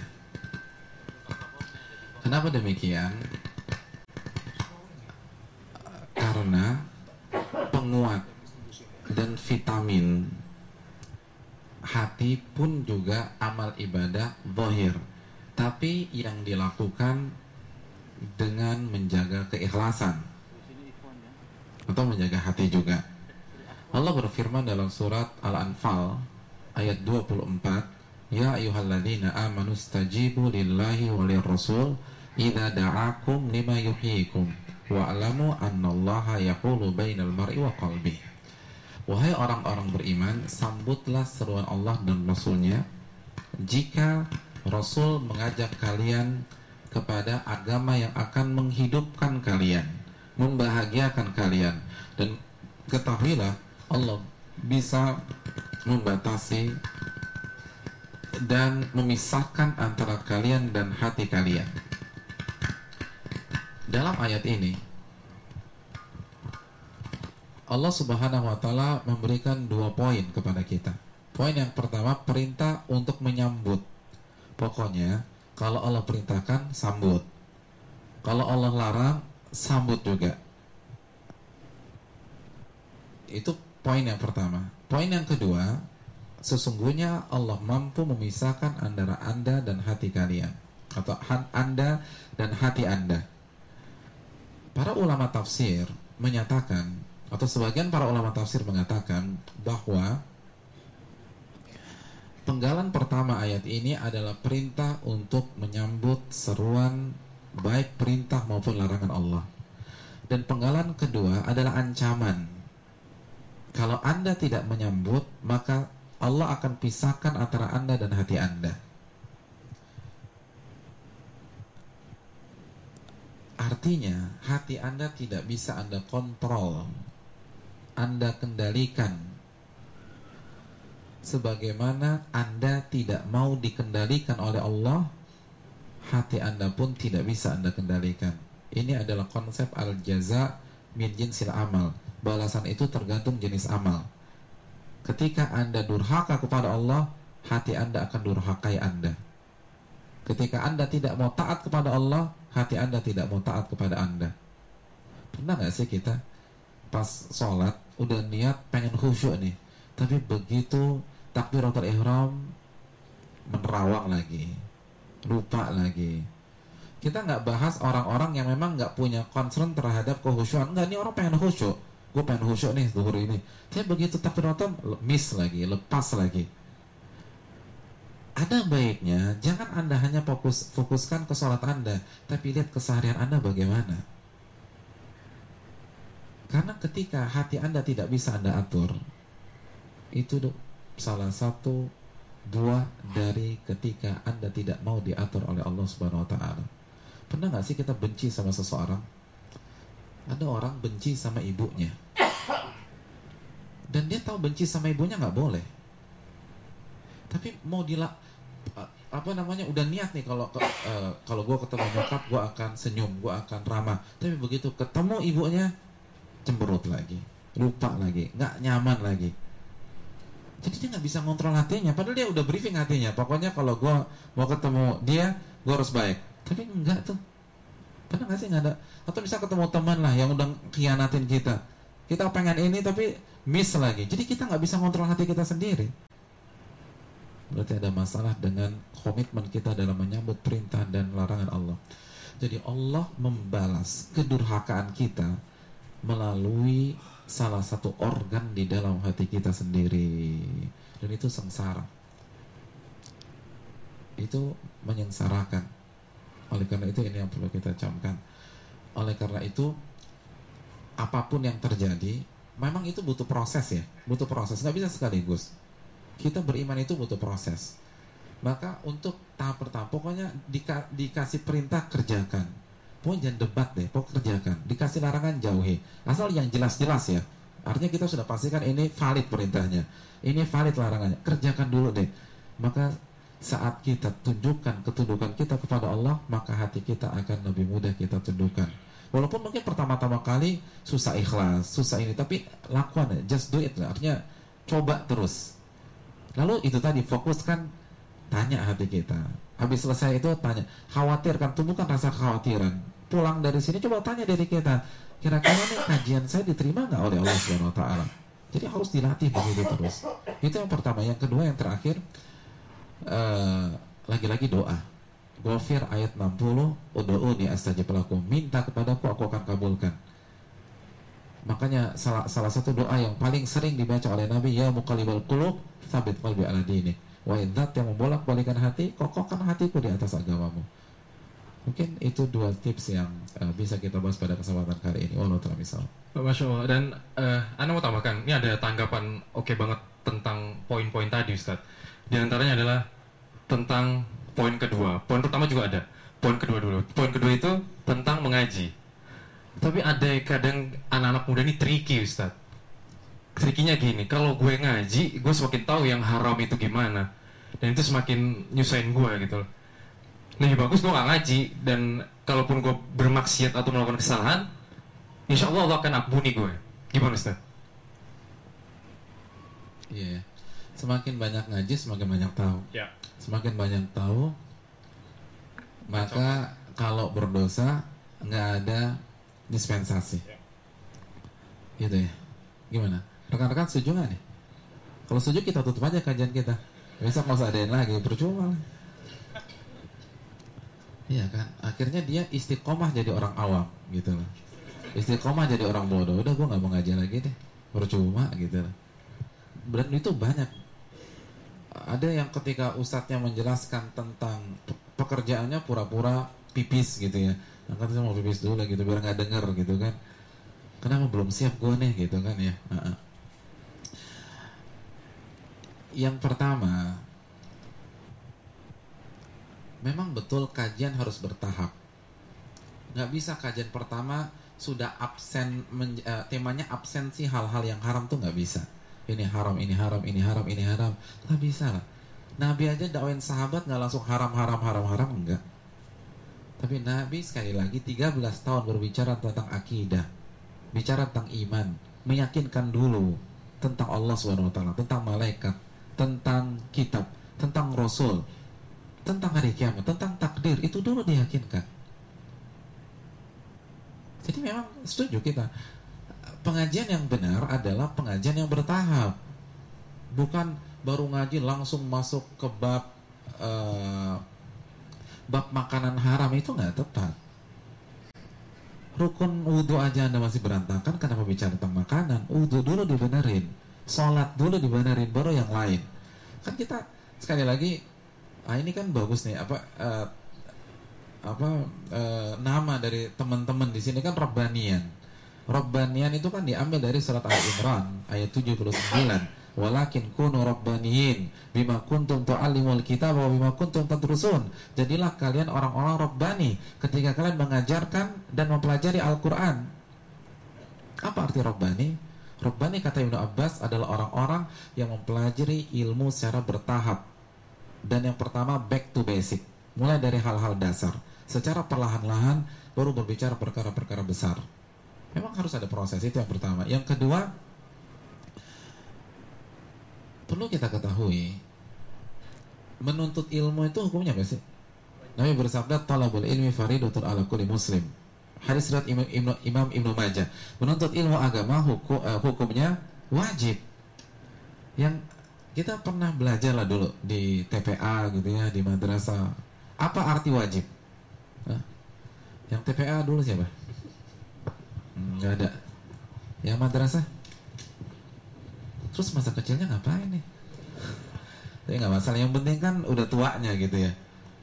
Kenapa demikian? Karena penguat dan vitamin hati pun juga amal ibadah zahir. Tapi yang dilakukan dengan menjaga keikhlasan atau menjaga hati juga. Allah berfirman dalam surat Al-Anfal ayat 24 Ya ayyuhalladzina amanu stajibu lillahi walir rasul idza da'akum lima yuhyikum wa'lamu annallaha yaqulu bainal mar'i wa qalbi. Wahai orang-orang beriman sambutlah seruan Allah dan Rasulnya jika Rasul mengajak kalian kepada agama yang akan menghidupkan kalian membahagiakan kalian. Dan ketahuilah Allah bisa membatasi dan memisahkan antara kalian dan hati kalian. Dalam ayat ini Allah Subhanahu wa taala memberikan dua poin kepada kita. Poin yang pertama perintah untuk menyambut. Pokoknya kalau Allah perintahkan sambut. Kalau Allah larang sambut juga. Itu poin yang pertama. Poin yang kedua, sesungguhnya Allah mampu memisahkan antara Anda dan hati kalian atau Anda dan hati Anda. Para ulama tafsir menyatakan atau sebagian para ulama tafsir mengatakan bahwa penggalan pertama ayat ini adalah perintah untuk menyambut seruan baik perintah maupun larangan Allah. Dan penggalan kedua adalah ancaman. Kalau Anda tidak menyambut, maka Allah akan pisahkan antara Anda dan hati Anda. Artinya, hati Anda tidak bisa Anda kontrol, Anda kendalikan. Sebagaimana Anda tidak mau dikendalikan oleh Allah, hati Anda pun tidak bisa Anda kendalikan. Ini adalah konsep al-jaza min jinsil amal. Balasan itu tergantung jenis amal. Ketika Anda durhaka kepada Allah, hati Anda akan durhakai Anda. Ketika Anda tidak mau taat kepada Allah, hati Anda tidak mau taat kepada Anda. Pernah nggak sih kita pas sholat udah niat pengen khusyuk nih, tapi begitu takbiratul ihram menerawang lagi, lupa lagi. Kita nggak bahas orang-orang yang memang nggak punya concern terhadap kehusyuan. Nggak, ini orang pengen khusyuk. Gue pengen khusyuk nih zuhur ini. Tapi begitu takbiratul miss lagi, lepas lagi. ada baiknya jangan anda hanya fokus fokuskan ke sholat anda tapi lihat keseharian anda bagaimana karena ketika hati anda tidak bisa anda atur itu salah satu buah dari ketika anda tidak mau diatur oleh Allah Subhanahu Wa Taala pernah nggak sih kita benci sama seseorang ada orang benci sama ibunya. Dan dia tahu benci sama ibunya nggak boleh. Tapi mau dilak apa namanya udah niat nih kalau uh, kalau gue ketemu nyokap gue akan senyum gue akan ramah. Tapi begitu ketemu ibunya cemberut lagi lupa lagi nggak nyaman lagi. Jadi dia nggak bisa ngontrol hatinya. Padahal dia udah briefing hatinya. Pokoknya kalau gue mau ketemu dia gue harus baik. Tapi enggak tuh pernah nggak sih nggak ada atau bisa ketemu teman lah yang udah khianatin kita kita pengen ini tapi miss lagi jadi kita nggak bisa ngontrol hati kita sendiri berarti ada masalah dengan komitmen kita dalam menyambut perintah dan larangan Allah. Jadi Allah membalas kedurhakaan kita melalui salah satu organ di dalam hati kita sendiri dan itu sengsara. Itu menyengsarakan. Oleh karena itu ini yang perlu kita camkan. Oleh karena itu apa pun yang terjadi memang itu butuh proses ya, butuh proses nggak bisa sekaligus kita beriman itu butuh proses. Maka untuk tahap pertama, pokoknya dika, dikasih perintah kerjakan. Pokoknya jangan debat deh, pokoknya kerjakan. Dikasih larangan jauhi. Asal yang jelas-jelas ya. Artinya kita sudah pastikan ini valid perintahnya. Ini valid larangannya. Kerjakan dulu deh. Maka saat kita tunjukkan ketundukan kita kepada Allah, maka hati kita akan lebih mudah kita tundukkan. Walaupun mungkin pertama-tama kali susah ikhlas, susah ini, tapi lakukan just do it. Artinya coba terus Lalu itu tadi fokuskan tanya hati kita. Habis selesai itu tanya, khawatirkan, tumbuhkan rasa kekhawatiran. Pulang dari sini coba tanya diri kita, kira-kira nih kajian saya diterima nggak oleh Allah Subhanahu Wa Taala? Jadi harus dilatih begitu terus. Itu yang pertama. Yang kedua, yang terakhir, lagi lagi-lagi doa. Gofir ayat 60, Udu'uni astajib lakum. Minta kepadaku, aku akan kabulkan. Makanya salah, salah satu doa yang paling sering dibaca oleh Nabi, Ya muqallibal qulub, sabit qalbi ala dini. Wa idzat yang membolak balikan hati, kokohkan hatiku di atas agamamu. Mungkin itu dua tips yang uh, bisa kita bahas pada kesempatan kali ini. Allah telah misal. Masya Allah. Dan uh, Anda mau tambahkan, ini ada tanggapan oke okay banget tentang poin-poin tadi Ustaz. Di antaranya adalah tentang poin kedua. Poin pertama juga ada. Poin kedua dulu. Poin kedua itu tentang mengaji. Tapi ada kadang anak-anak muda ini tricky Ustaz trikinya gini kalau gue ngaji gue semakin tahu yang haram itu gimana dan itu semakin nyusahin gue gitu loh lebih bagus gue gak ngaji dan kalaupun gue bermaksiat atau melakukan kesalahan insya Allah Allah akan ampuni gue gimana Ustaz? Iya yeah. Semakin banyak ngaji semakin banyak tahu yeah. semakin banyak tahu maka kalau berdosa nggak ada dispensasi yeah. gitu ya gimana Rekan-rekan setuju nggak nih? Kalau setuju kita tutup aja kajian kita. Besok usah adain lagi, percuma. Iya kan? Akhirnya dia istiqomah jadi orang awam gitu loh. Istiqomah jadi orang bodoh. Udah gue nggak mau ngaji lagi deh. Percuma gitu loh. Dan itu banyak. Ada yang ketika ustadznya menjelaskan tentang pekerjaannya pura-pura pipis gitu ya. Angkat saya mau pipis dulu gitu biar nggak denger gitu kan. Kenapa belum siap gue nih gitu kan ya. Yang pertama, memang betul kajian harus bertahap. Nggak bisa kajian pertama sudah absen, uh, temanya absensi hal-hal yang haram tuh nggak bisa. Ini haram, ini haram, ini haram, ini haram. Nggak bisa lah. Nabi aja dakwain sahabat nggak langsung haram, haram, haram, haram, enggak. Tapi Nabi sekali lagi 13 tahun berbicara tentang akidah. Bicara tentang iman. Meyakinkan dulu tentang Allah SWT, tentang malaikat, tentang kitab, tentang Rasul, tentang hari kiamat, tentang takdir itu dulu diyakinkan. Jadi memang setuju kita. Pengajian yang benar adalah pengajian yang bertahap. Bukan baru ngaji langsung masuk ke bab uh, bab makanan haram itu nggak tepat. Rukun wudhu aja anda masih berantakan, kenapa bicara tentang makanan? Wudhu dulu dibenerin sholat dulu dibenerin baru yang lain kan kita sekali lagi ah ini kan bagus nih apa eh, apa eh, nama dari teman-teman di sini kan Rabbanian. Rabbanian itu kan diambil dari surat Al Imran ayat 79. Walakin kunu rabbaniyin bima kuntum tu'allimul kitab wa bima kuntum tadrusun. Jadilah kalian orang-orang rabbani ketika kalian mengajarkan dan mempelajari Al-Qur'an. Apa arti rabbani? Rabbani kata Ibnu Abbas adalah orang-orang yang mempelajari ilmu secara bertahap. Dan yang pertama back to basic, mulai dari hal-hal dasar. Secara perlahan-lahan baru berbicara perkara-perkara besar. Memang harus ada proses itu yang pertama. Yang kedua, perlu kita ketahui menuntut ilmu itu hukumnya apa sih? Nabi bersabda talabul ilmi faridatun ala kulli muslim. Hadis riwayat Imam, Imam, Imam Ibnu Majah. Menuntut ilmu agama hukum, eh, hukumnya wajib. Yang kita pernah belajar lah dulu di TPA gitu ya, di madrasah. Apa arti wajib? Hah? Yang TPA dulu siapa? Hmm, Nggak ada. Yang madrasah? Terus masa kecilnya ngapain nih? Tapi nggak masalah. Yang penting kan udah tuanya gitu ya.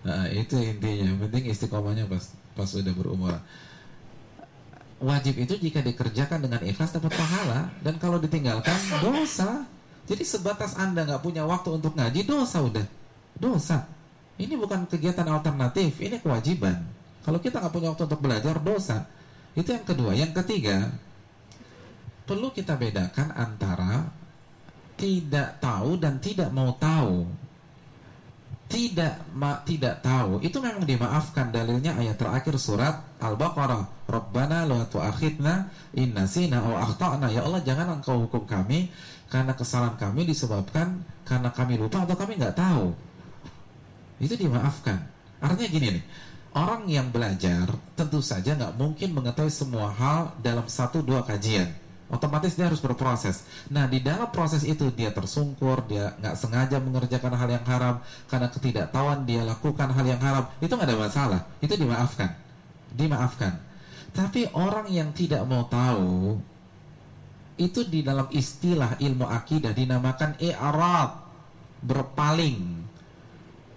Nah, itu intinya. Yang penting istiqomahnya pas pas udah berumur. Wajib itu jika dikerjakan dengan ikhlas dapat pahala dan kalau ditinggalkan dosa. Jadi sebatas anda nggak punya waktu untuk ngaji dosa udah dosa. Ini bukan kegiatan alternatif, ini kewajiban. Kalau kita nggak punya waktu untuk belajar dosa. Itu yang kedua. Yang ketiga, perlu kita bedakan antara tidak tahu dan tidak mau tahu. Tidak ma, tidak tahu itu memang dimaafkan dalilnya ayat terakhir surat Al-Baqarah. Rabbana la tu'akhidna in nasina aw akhtana. Ya Allah jangan engkau hukum kami karena kesalahan kami disebabkan karena kami lupa atau kami nggak tahu. Itu dimaafkan. Artinya gini nih, orang yang belajar tentu saja nggak mungkin mengetahui semua hal dalam satu dua kajian otomatis dia harus berproses. Nah, di dalam proses itu dia tersungkur, dia nggak sengaja mengerjakan hal yang haram karena ketidaktahuan dia lakukan hal yang haram, itu nggak ada masalah, itu dimaafkan, dimaafkan. Tapi orang yang tidak mau tahu itu di dalam istilah ilmu akidah dinamakan i'rad, berpaling.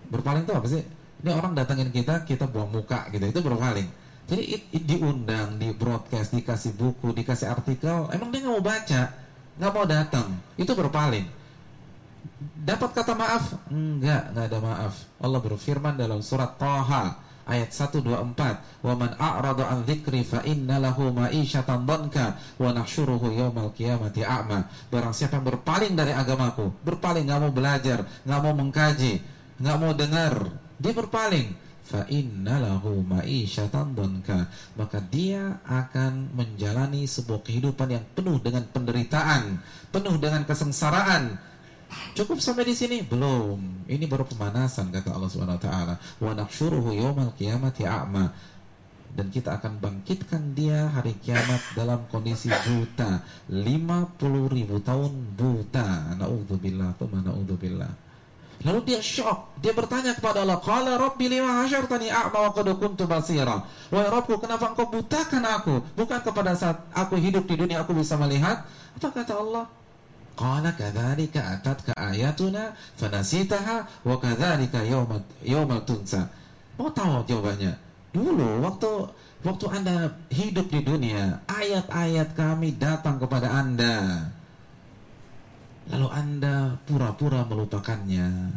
Berpaling itu apa sih? Ini orang datangin kita, kita buang muka gitu, itu berpaling. Jadi it, it diundang, di broadcast, dikasih buku, dikasih artikel, emang dia nggak mau baca, nggak mau datang, itu berpaling. Dapat kata maaf? Enggak, nggak ada maaf. Allah berfirman dalam surat Taha ayat 124, "Wa man a'rada an dzikri fa inna lahu ma'isyatan dhanka wa nahsyuruhu qiyamati a'ma." Barang siapa yang berpaling dari agamaku, berpaling nggak mau belajar, nggak mau mengkaji, nggak mau dengar, dia berpaling. Fa inna lahu ma'isyatan donka maka dia akan menjalani sebuah kehidupan yang penuh dengan penderitaan penuh dengan kesengsaraan. Cukup sampai di sini? Belum. Ini baru pemanasan kata Allah Subhanahu wa taala. Wa nahsyuruhu yaumal qiyamati a'ma. Dan kita akan bangkitkan dia hari kiamat dalam kondisi buta. 50 ribu tahun buta. Naudzubillah. Tuh naudzubillah Lalu dia shock, dia bertanya kepada Allah, "Qala rabbi lima hasyartani a'ma wa qad kuntu basira?" Wahai Rabbku, kenapa engkau butakan aku? Bukan kepada saat aku hidup di dunia aku bisa melihat? Apa kata Allah? Qala kadzalika atatka ayatuna fanasitaha wa kadzalika yawma yawmal tunsa. Mau tahu jawabannya? Dulu waktu waktu Anda hidup di dunia, ayat-ayat kami datang kepada Anda. Lalu anda pura-pura melupakannya.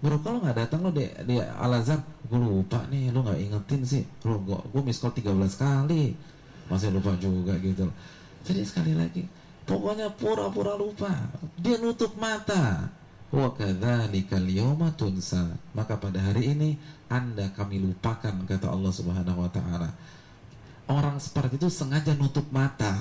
Bro kalau nggak datang lo di, di Al Azhar, gue lupa nih, lo nggak ingetin sih. Lo gue gue miss call 13 kali, masih lupa juga gitu. Jadi sekali lagi, pokoknya pura-pura lupa. Dia nutup mata. Wa kadzalika al tunsa. Maka pada hari ini Anda kami lupakan kata Allah Subhanahu wa taala. Orang seperti itu sengaja nutup mata.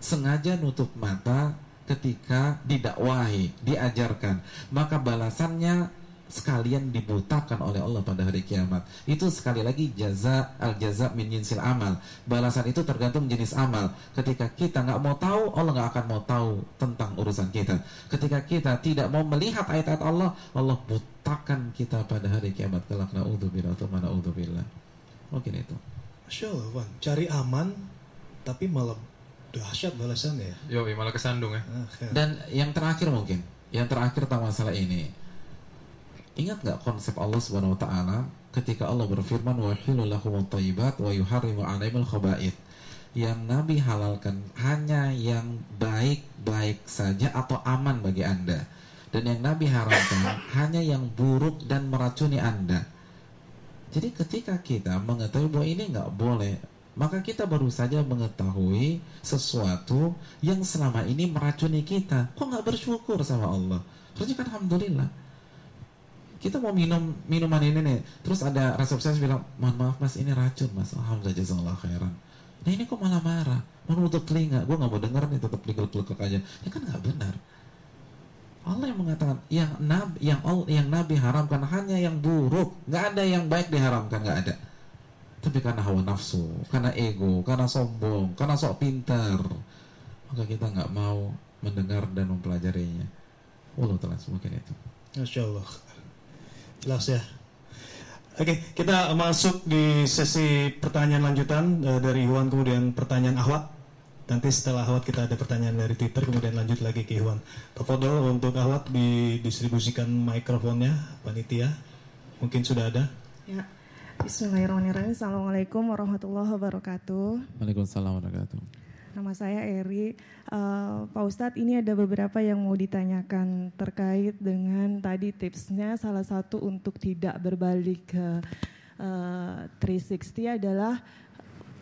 Sengaja nutup mata ketika didakwahi, diajarkan, maka balasannya sekalian dibutakan oleh Allah pada hari kiamat. Itu sekali lagi jaza al jaza min jinsil amal. Balasan itu tergantung jenis amal. Ketika kita nggak mau tahu, Allah nggak akan mau tahu tentang urusan kita. Ketika kita tidak mau melihat ayat-ayat Allah, Allah butakan kita pada hari kiamat. Kelak naudzubillah atau mana Mungkin itu. Masya Allah, Wan. Cari aman, tapi malah dahsyat balasannya ya. Yo, malah kesandung ya. Ah, khair. Dan yang terakhir mungkin, yang terakhir tentang masalah ini. Ingat nggak konsep Allah Subhanahu wa taala ketika Allah berfirman wa lahumut thayyibat wa yuharrimu 'alaihimul khaba'ith. Yang Nabi halalkan hanya yang baik-baik saja atau aman bagi Anda. Dan yang Nabi haramkan hanya yang buruk dan meracuni Anda. Jadi ketika kita mengetahui bahwa ini nggak boleh, maka kita baru saja mengetahui sesuatu yang selama ini meracuni kita. Kok nggak bersyukur sama Allah? Harusnya kan Alhamdulillah. Kita mau minum minuman ini nih. Terus ada resepsionis bilang mohon maaf mas ini racun mas. Alhamdulillah jazakallah khairan. Nah ini kok malah marah. Mau nutup telinga. Gue nggak mau denger nih tetap pelikul-pelikul aja. Ya kan nggak benar. Allah yang mengatakan yang nabi yang Allah yang nabi haramkan hanya yang buruk. Nggak ada yang baik diharamkan nggak ada tapi karena hawa nafsu karena ego karena sombong karena sok pintar maka kita nggak mau mendengar dan mempelajarinya Allah telah mungkin itu Masya Allah Jelas ya. Oke, kita masuk di sesi pertanyaan lanjutan uh, dari Iwan kemudian pertanyaan Ahwat. Nanti setelah Ahwat kita ada pertanyaan dari Twitter kemudian lanjut lagi ke Iwan. Tafadol untuk Ahwat didistribusikan mikrofonnya panitia. Mungkin sudah ada. Ya. Bismillahirrahmanirrahim. Assalamualaikum warahmatullahi wabarakatuh. Waalaikumsalam warahmatullahi wabarakatuh. Nama saya Eri. Uh, Pak Ustadz, ini ada beberapa yang mau ditanyakan terkait dengan tadi tipsnya. Salah satu untuk tidak berbalik ke uh, 360 adalah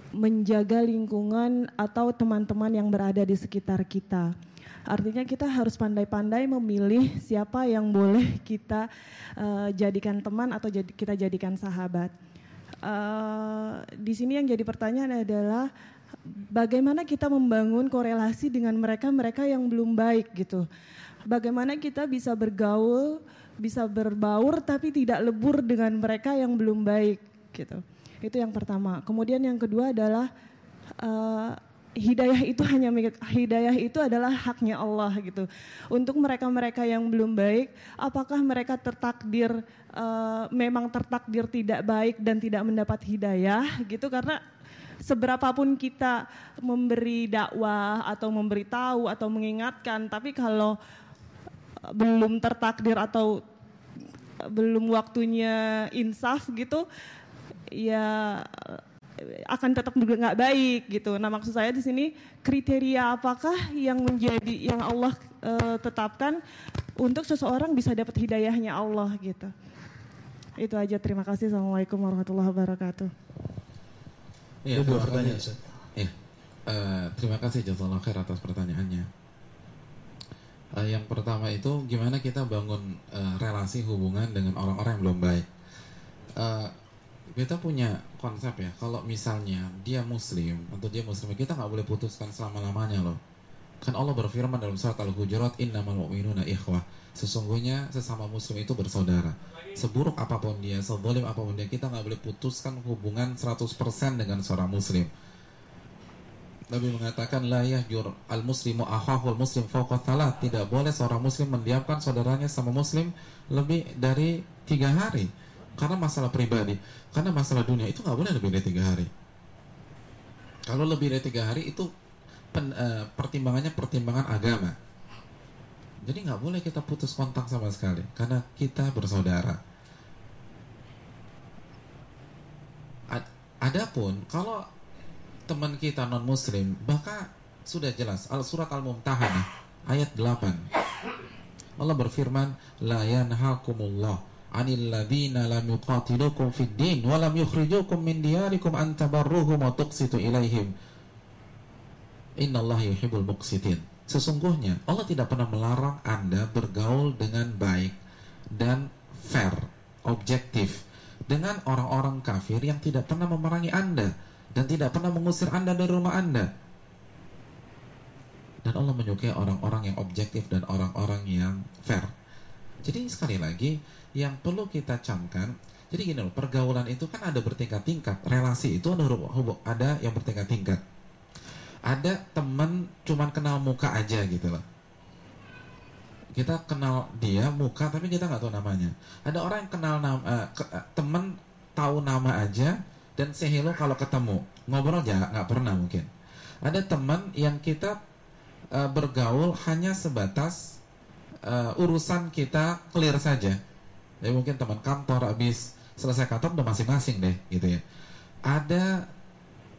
menjaga lingkungan atau teman-teman yang berada di sekitar kita. Artinya kita harus pandai-pandai memilih siapa yang boleh kita uh, jadikan teman atau jadi, kita jadikan sahabat. Uh, di sini yang jadi pertanyaan adalah bagaimana kita membangun korelasi dengan mereka-mereka yang belum baik gitu. Bagaimana kita bisa bergaul, bisa berbaur tapi tidak lebur dengan mereka yang belum baik gitu. Itu yang pertama. Kemudian yang kedua adalah uh, hidayah itu hanya hidayah itu adalah haknya Allah gitu. Untuk mereka-mereka yang belum baik, apakah mereka tertakdir uh, memang tertakdir tidak baik dan tidak mendapat hidayah gitu karena seberapapun kita memberi dakwah atau memberitahu atau mengingatkan, tapi kalau eh, belum tertakdir atau eh, belum waktunya insaf gitu, ya eh, akan tetap nggak baik gitu. Nah maksud saya di sini kriteria apakah yang menjadi yang Allah uh, tetapkan untuk seseorang bisa dapat hidayahnya Allah gitu. Itu aja. Terima kasih. Assalamualaikum warahmatullahi wabarakatuh. Iya, dua pertanyaan. Ya, uh, terima kasih Jazakallah khair atas pertanyaannya. Uh, yang pertama itu gimana kita bangun uh, relasi hubungan dengan orang-orang yang belum baik. Uh, kita punya konsep ya, kalau misalnya dia muslim atau dia muslim, kita nggak boleh putuskan selama-lamanya loh. Kan Allah berfirman dalam surat Al-Hujurat, Innamal mu'minuna ikhwah. Sesungguhnya sesama muslim itu bersaudara seburuk apa pun dia, sedolim apa pun dia, kita nggak boleh putuskan hubungan 100% dengan seorang muslim. Nabi mengatakan la yahjur al muslimu ahahul muslim fawqa Tidak boleh seorang muslim mendiamkan saudaranya sama muslim lebih dari tiga hari. Karena masalah pribadi, karena masalah dunia itu nggak boleh lebih dari tiga hari. Kalau lebih dari tiga hari itu pen, uh, pertimbangannya pertimbangan agama jadi nggak boleh kita putus kontak sama sekali karena kita bersaudara. Adapun kalau teman kita non muslim, maka sudah jelas al surat al-mumtahanah ayat 8. Allah berfirman, la yanhakumullah 'anil ladzina lam yuqatilukum fid din wa lam yukhrijukum min diyarikum an tabarruhum wa ilaihim. Innallaha yuhibbul muqsitin. Sesungguhnya Allah tidak pernah melarang Anda bergaul dengan baik dan fair, objektif dengan orang-orang kafir yang tidak pernah memerangi Anda dan tidak pernah mengusir Anda dari rumah Anda. Dan Allah menyukai orang-orang yang objektif dan orang-orang yang fair. Jadi sekali lagi yang perlu kita camkan, jadi gini loh, pergaulan itu kan ada bertingkat-tingkat, relasi itu ada, ada yang bertingkat-tingkat ada teman cuman kenal muka aja gitu loh. Kita kenal dia muka tapi kita nggak tahu namanya. Ada orang yang kenal nama uh, ke, uh, temen tahu nama aja dan say hello kalau ketemu. Ngobrol aja nggak pernah mungkin. Ada teman yang kita uh, bergaul hanya sebatas uh, urusan kita clear saja. Ya mungkin teman kantor habis selesai kantor udah masing-masing deh gitu ya. Ada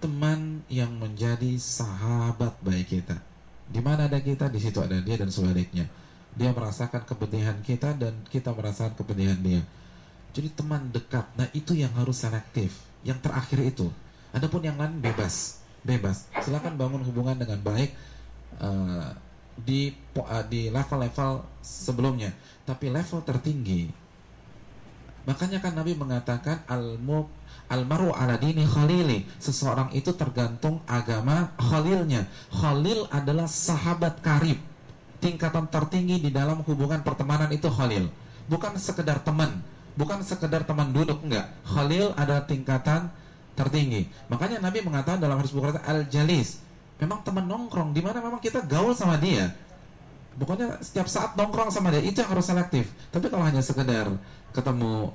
teman yang menjadi sahabat baik kita. Di mana ada kita? Di situ ada dia dan sebaliknya. Dia merasakan kepedihan kita dan kita merasakan kepedihan dia. Jadi teman dekat. Nah itu yang harus selektif. Yang terakhir itu. Adapun yang lain bebas. Bebas. Silakan bangun hubungan dengan baik uh, di uh, di level-level sebelumnya. Tapi level tertinggi. Makanya kan Nabi mengatakan al Almaru ala dini khalili. Seseorang itu tergantung agama khalilnya. Khalil adalah sahabat karib. Tingkatan tertinggi di dalam hubungan pertemanan itu khalil. Bukan sekedar teman, bukan sekedar teman duduk enggak. Khalil ada tingkatan tertinggi. Makanya Nabi mengatakan dalam hadis Bukhari al-jalis. Memang teman nongkrong di mana memang kita gaul sama dia. Pokoknya setiap saat nongkrong sama dia itu yang harus selektif. Tapi kalau hanya sekedar ketemu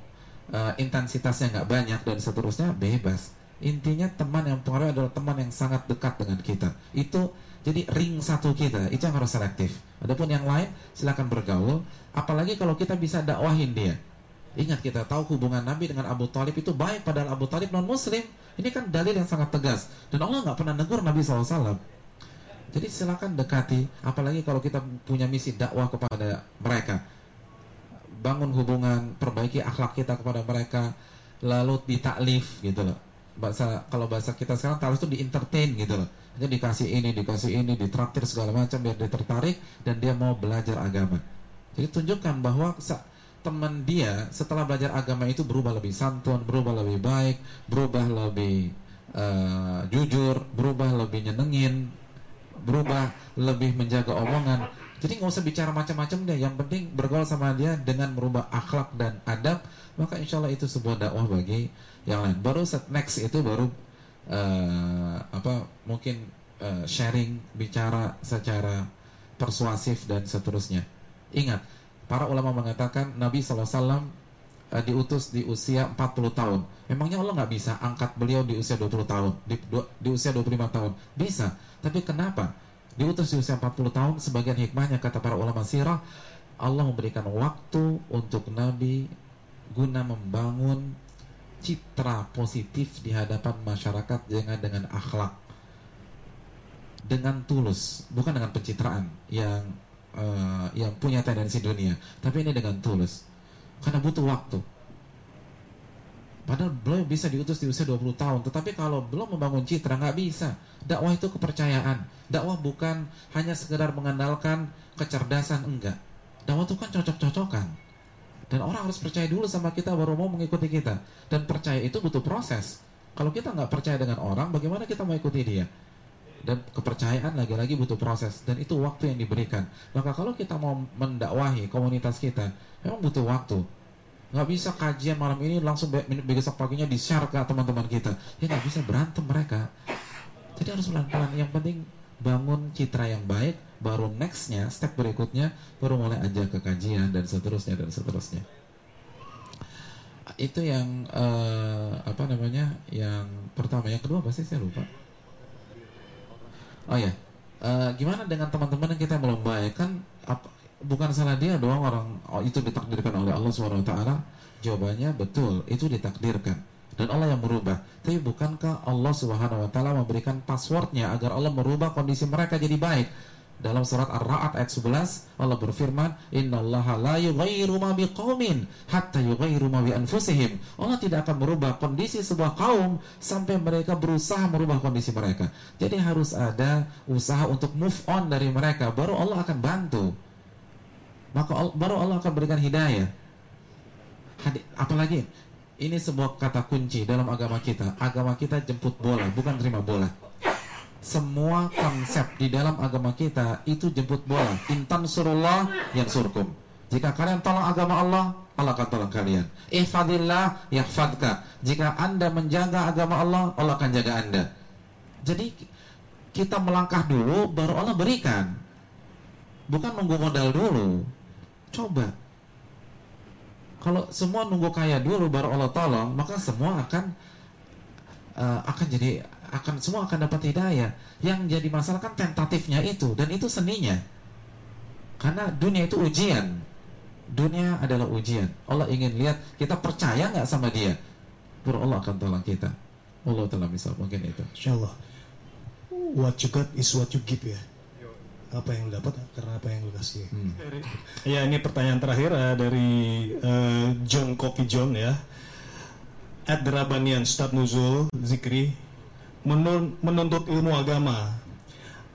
uh, intensitasnya nggak banyak dan seterusnya bebas. Intinya teman yang pengaruh adalah teman yang sangat dekat dengan kita. Itu jadi ring satu kita itu yang harus selektif. Adapun yang lain silakan bergaul. Apalagi kalau kita bisa dakwahin dia. Ingat kita tahu hubungan Nabi dengan Abu Talib itu baik padahal Abu Talib non Muslim ini kan dalil yang sangat tegas. Dan Allah nggak pernah negur Nabi SAW jadi silakan dekati apalagi kalau kita punya misi dakwah kepada mereka bangun hubungan, perbaiki akhlak kita kepada mereka, lalu ditaklif gitu loh. Bahasa kalau bahasa kita sekarang taklif itu di entertain gitu loh. Jadi dikasih ini, dikasih ini, ditraktir segala macam biar dia tertarik dan dia mau belajar agama. Jadi tunjukkan bahwa teman dia setelah belajar agama itu berubah lebih santun, berubah lebih baik, berubah lebih uh, jujur, berubah lebih nyenengin, berubah lebih menjaga omongan jadi nggak usah bicara macam-macam deh. Yang penting bergaul sama dia dengan merubah akhlak dan adab, maka insya Allah itu sebuah dakwah bagi yang lain. Baru next itu baru uh, apa mungkin uh, sharing, bicara secara persuasif dan seterusnya. Ingat, para ulama mengatakan Nabi SAW uh, eh, diutus di usia 40 tahun. Memangnya Allah nggak bisa angkat beliau di usia 20 tahun, di, di usia 25 tahun? Bisa. Tapi kenapa? Diutus di usia 40 tahun sebagian hikmahnya kata para ulama sirah Allah memberikan waktu untuk Nabi guna membangun citra positif di hadapan masyarakat dengan dengan akhlak dengan tulus bukan dengan pencitraan yang uh, yang punya tendensi dunia tapi ini dengan tulus. Karena butuh waktu Padahal beliau bisa diutus di usia 20 tahun, tetapi kalau belum membangun citra nggak bisa. Dakwah itu kepercayaan. Dakwah bukan hanya sekedar mengandalkan kecerdasan enggak. Dakwah itu kan cocok-cocokan. Dan orang harus percaya dulu sama kita baru mau mengikuti kita. Dan percaya itu butuh proses. Kalau kita nggak percaya dengan orang, bagaimana kita mau ikuti dia? Dan kepercayaan lagi-lagi butuh proses. Dan itu waktu yang diberikan. Maka kalau kita mau mendakwahi komunitas kita, memang butuh waktu nggak bisa kajian malam ini langsung besok paginya di share ke teman-teman kita. Ya nggak bisa berantem mereka. Jadi harus pelan-pelan. Yang penting bangun citra yang baik baru nextnya step berikutnya baru mulai aja ke kajian dan seterusnya dan seterusnya. Itu yang uh, apa namanya yang pertama. Yang kedua pasti saya lupa. Oh ya. Uh, gimana dengan teman-teman yang kita belum baik kan bukan salah dia doang orang oh, itu ditakdirkan oleh Allah swt Jawabannya betul, itu ditakdirkan dan Allah yang merubah. Tapi bukankah Allah Subhanahu wa taala memberikan passwordnya agar Allah merubah kondisi mereka jadi baik? Dalam surat Ar-Ra'd ayat 11 Allah berfirman, "Innallaha la yughayyiru ma biqaumin hatta yughayyiru ma bi anfusihim." Allah tidak akan merubah kondisi sebuah kaum sampai mereka berusaha merubah kondisi mereka. Jadi harus ada usaha untuk move on dari mereka, baru Allah akan bantu maka baru Allah akan berikan hidayah. Apalagi ini sebuah kata kunci dalam agama kita. Agama kita jemput bola, bukan terima bola. Semua konsep di dalam agama kita itu jemput bola. Intan surullah yang surkum. Jika kalian tolong agama Allah, Allah akan tolong kalian. Ihfadillah yahfadka. Jika anda menjaga agama Allah, Allah akan jaga anda. Jadi kita melangkah dulu, baru Allah berikan. Bukan nunggu modal dulu. Coba. Kalau semua nunggu kaya dulu baru Allah tolong, maka semua akan uh, akan jadi akan semua akan dapat hidayah. Yang jadi masalah kan tentatifnya itu dan itu seninya. Karena dunia itu ujian. Dunia adalah ujian. Allah ingin lihat kita percaya nggak sama Dia. Baru Allah akan tolong kita. Allah telah misal mungkin itu. Insya Allah. What you got is what you give ya. Apa yang lu dapat karena apa yang lu kasih. Hmm. Ya ini pertanyaan terakhir eh, dari eh, John Koki John ya. At Derabanian Stad Nuzul Zikri menun- menuntut ilmu agama.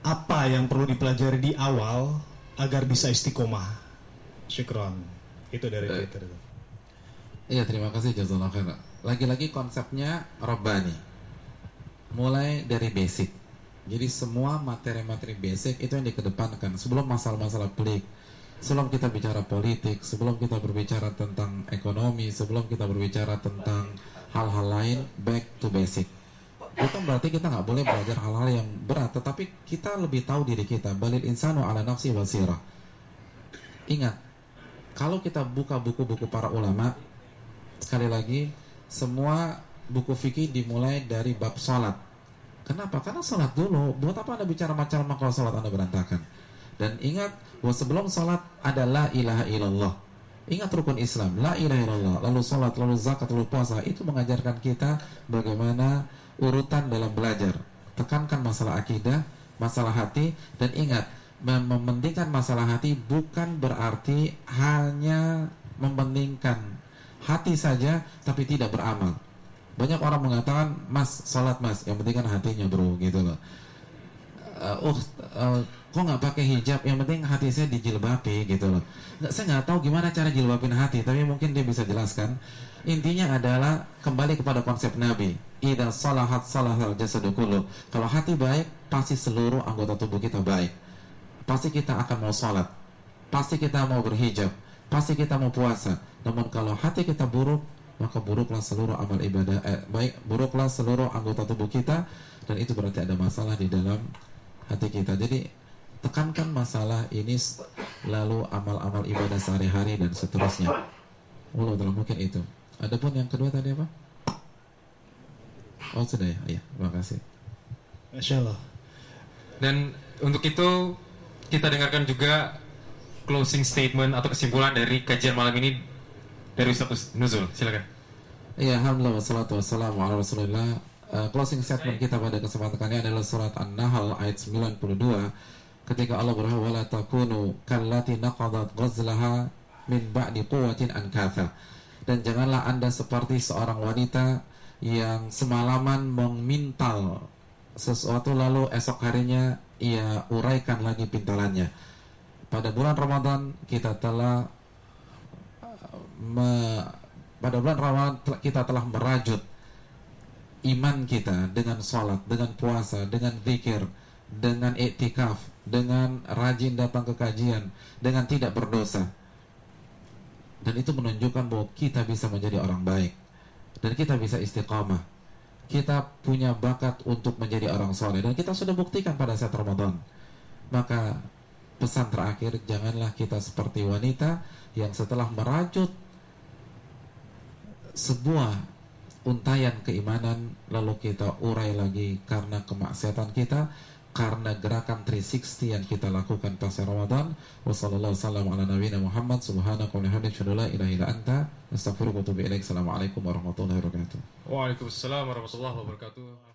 Apa yang perlu dipelajari di awal agar bisa istiqomah? Syukron. Itu dari Baik. Twitter. Iya terima kasih jazakallah khair. Lagi-lagi konsepnya Rabbani. Mulai dari basic. Jadi semua materi-materi basic itu yang dikedepankan sebelum masalah-masalah pelik. Sebelum kita bicara politik, sebelum kita berbicara tentang ekonomi, sebelum kita berbicara tentang hal-hal lain, back to basic. Bukan berarti kita nggak boleh belajar hal-hal yang berat, tetapi kita lebih tahu diri kita. Balil insanu ala nafsi basirah. Ingat, kalau kita buka buku-buku para ulama, sekali lagi semua buku fikih dimulai dari bab sholat kenapa? Karena sholat dulu. Buat apa anda bicara macam-macam kalau sholat anda berantakan? Dan ingat bahwa sebelum sholat ada la ilaha illallah. Ingat rukun Islam. La ilaha illallah. Lalu sholat lalu zakat lalu puasa. Itu mengajarkan kita bagaimana urutan dalam belajar. Tekankan masalah akidah masalah hati. Dan ingat mem- mementingkan masalah hati bukan berarti hanya mementingkan hati saja tapi tidak beramal. Banyak orang mengatakan, "Mas, salat Mas, yang penting kan hatinya, Bro." gitu loh. Uh, uh, uh, kok nggak pakai hijab? Yang penting hati saya dijilbabi gitu loh. Nggak, saya nggak tahu gimana cara jilbabin hati, tapi mungkin dia bisa jelaskan. Intinya adalah kembali kepada konsep Nabi. Idza salahat salahal jasadu. Kalau hati baik, pasti seluruh anggota tubuh kita baik. Pasti kita akan mau sholat. Pasti kita mau berhijab. Pasti kita mau puasa. Namun kalau hati kita buruk, maka buruklah seluruh amal ibadah. Eh, baik, buruklah seluruh anggota tubuh kita. Dan itu berarti ada masalah di dalam hati kita. Jadi tekankan masalah ini lalu amal-amal ibadah sehari-hari dan seterusnya. Allah telah mungkin itu. Adapun yang kedua tadi apa? Oh sudah ya, iya, terima kasih. Masya Allah. Dan untuk itu kita dengarkan juga closing statement atau kesimpulan dari kajian malam ini dari Ustaz Nuzul. Silakan. Iya, alhamdulillah wassalatu wassalamu ala rasulillah. Uh, Closing statement kita pada kesempatan kali adalah surat An-Nahl ayat 92 Ketika Allah berfirman Wala takunu kallati naqadat ghazlaha min ba'di quwwatin ankatha Dan janganlah anda seperti seorang wanita yang semalaman memintal sesuatu lalu esok harinya ia uraikan lagi pintalannya. Pada bulan Ramadan kita telah me- pada bulan Ramadan kita telah merajut iman kita dengan sholat, dengan puasa, dengan zikir, dengan iktikaf, dengan rajin datang ke kajian, dengan tidak berdosa. Dan itu menunjukkan bahwa kita bisa menjadi orang baik dan kita bisa istiqamah. Kita punya bakat untuk menjadi orang soleh dan kita sudah buktikan pada saat Ramadan. Maka pesan terakhir janganlah kita seperti wanita yang setelah merajut sebuah untayan keimanan lalu kita urai lagi karena kemaksiatan kita karena gerakan 360 yang kita lakukan pasca Ramadan. Wasallallahu sallam ala nabiyina Muhammad subhanaka wa bihamdika asyhadu an la ilaha illa anta astaghfiruka wa atubu ilaik. Assalamualaikum warahmatullahi wabarakatuh. Waalaikumsalam warahmatullahi wabarakatuh.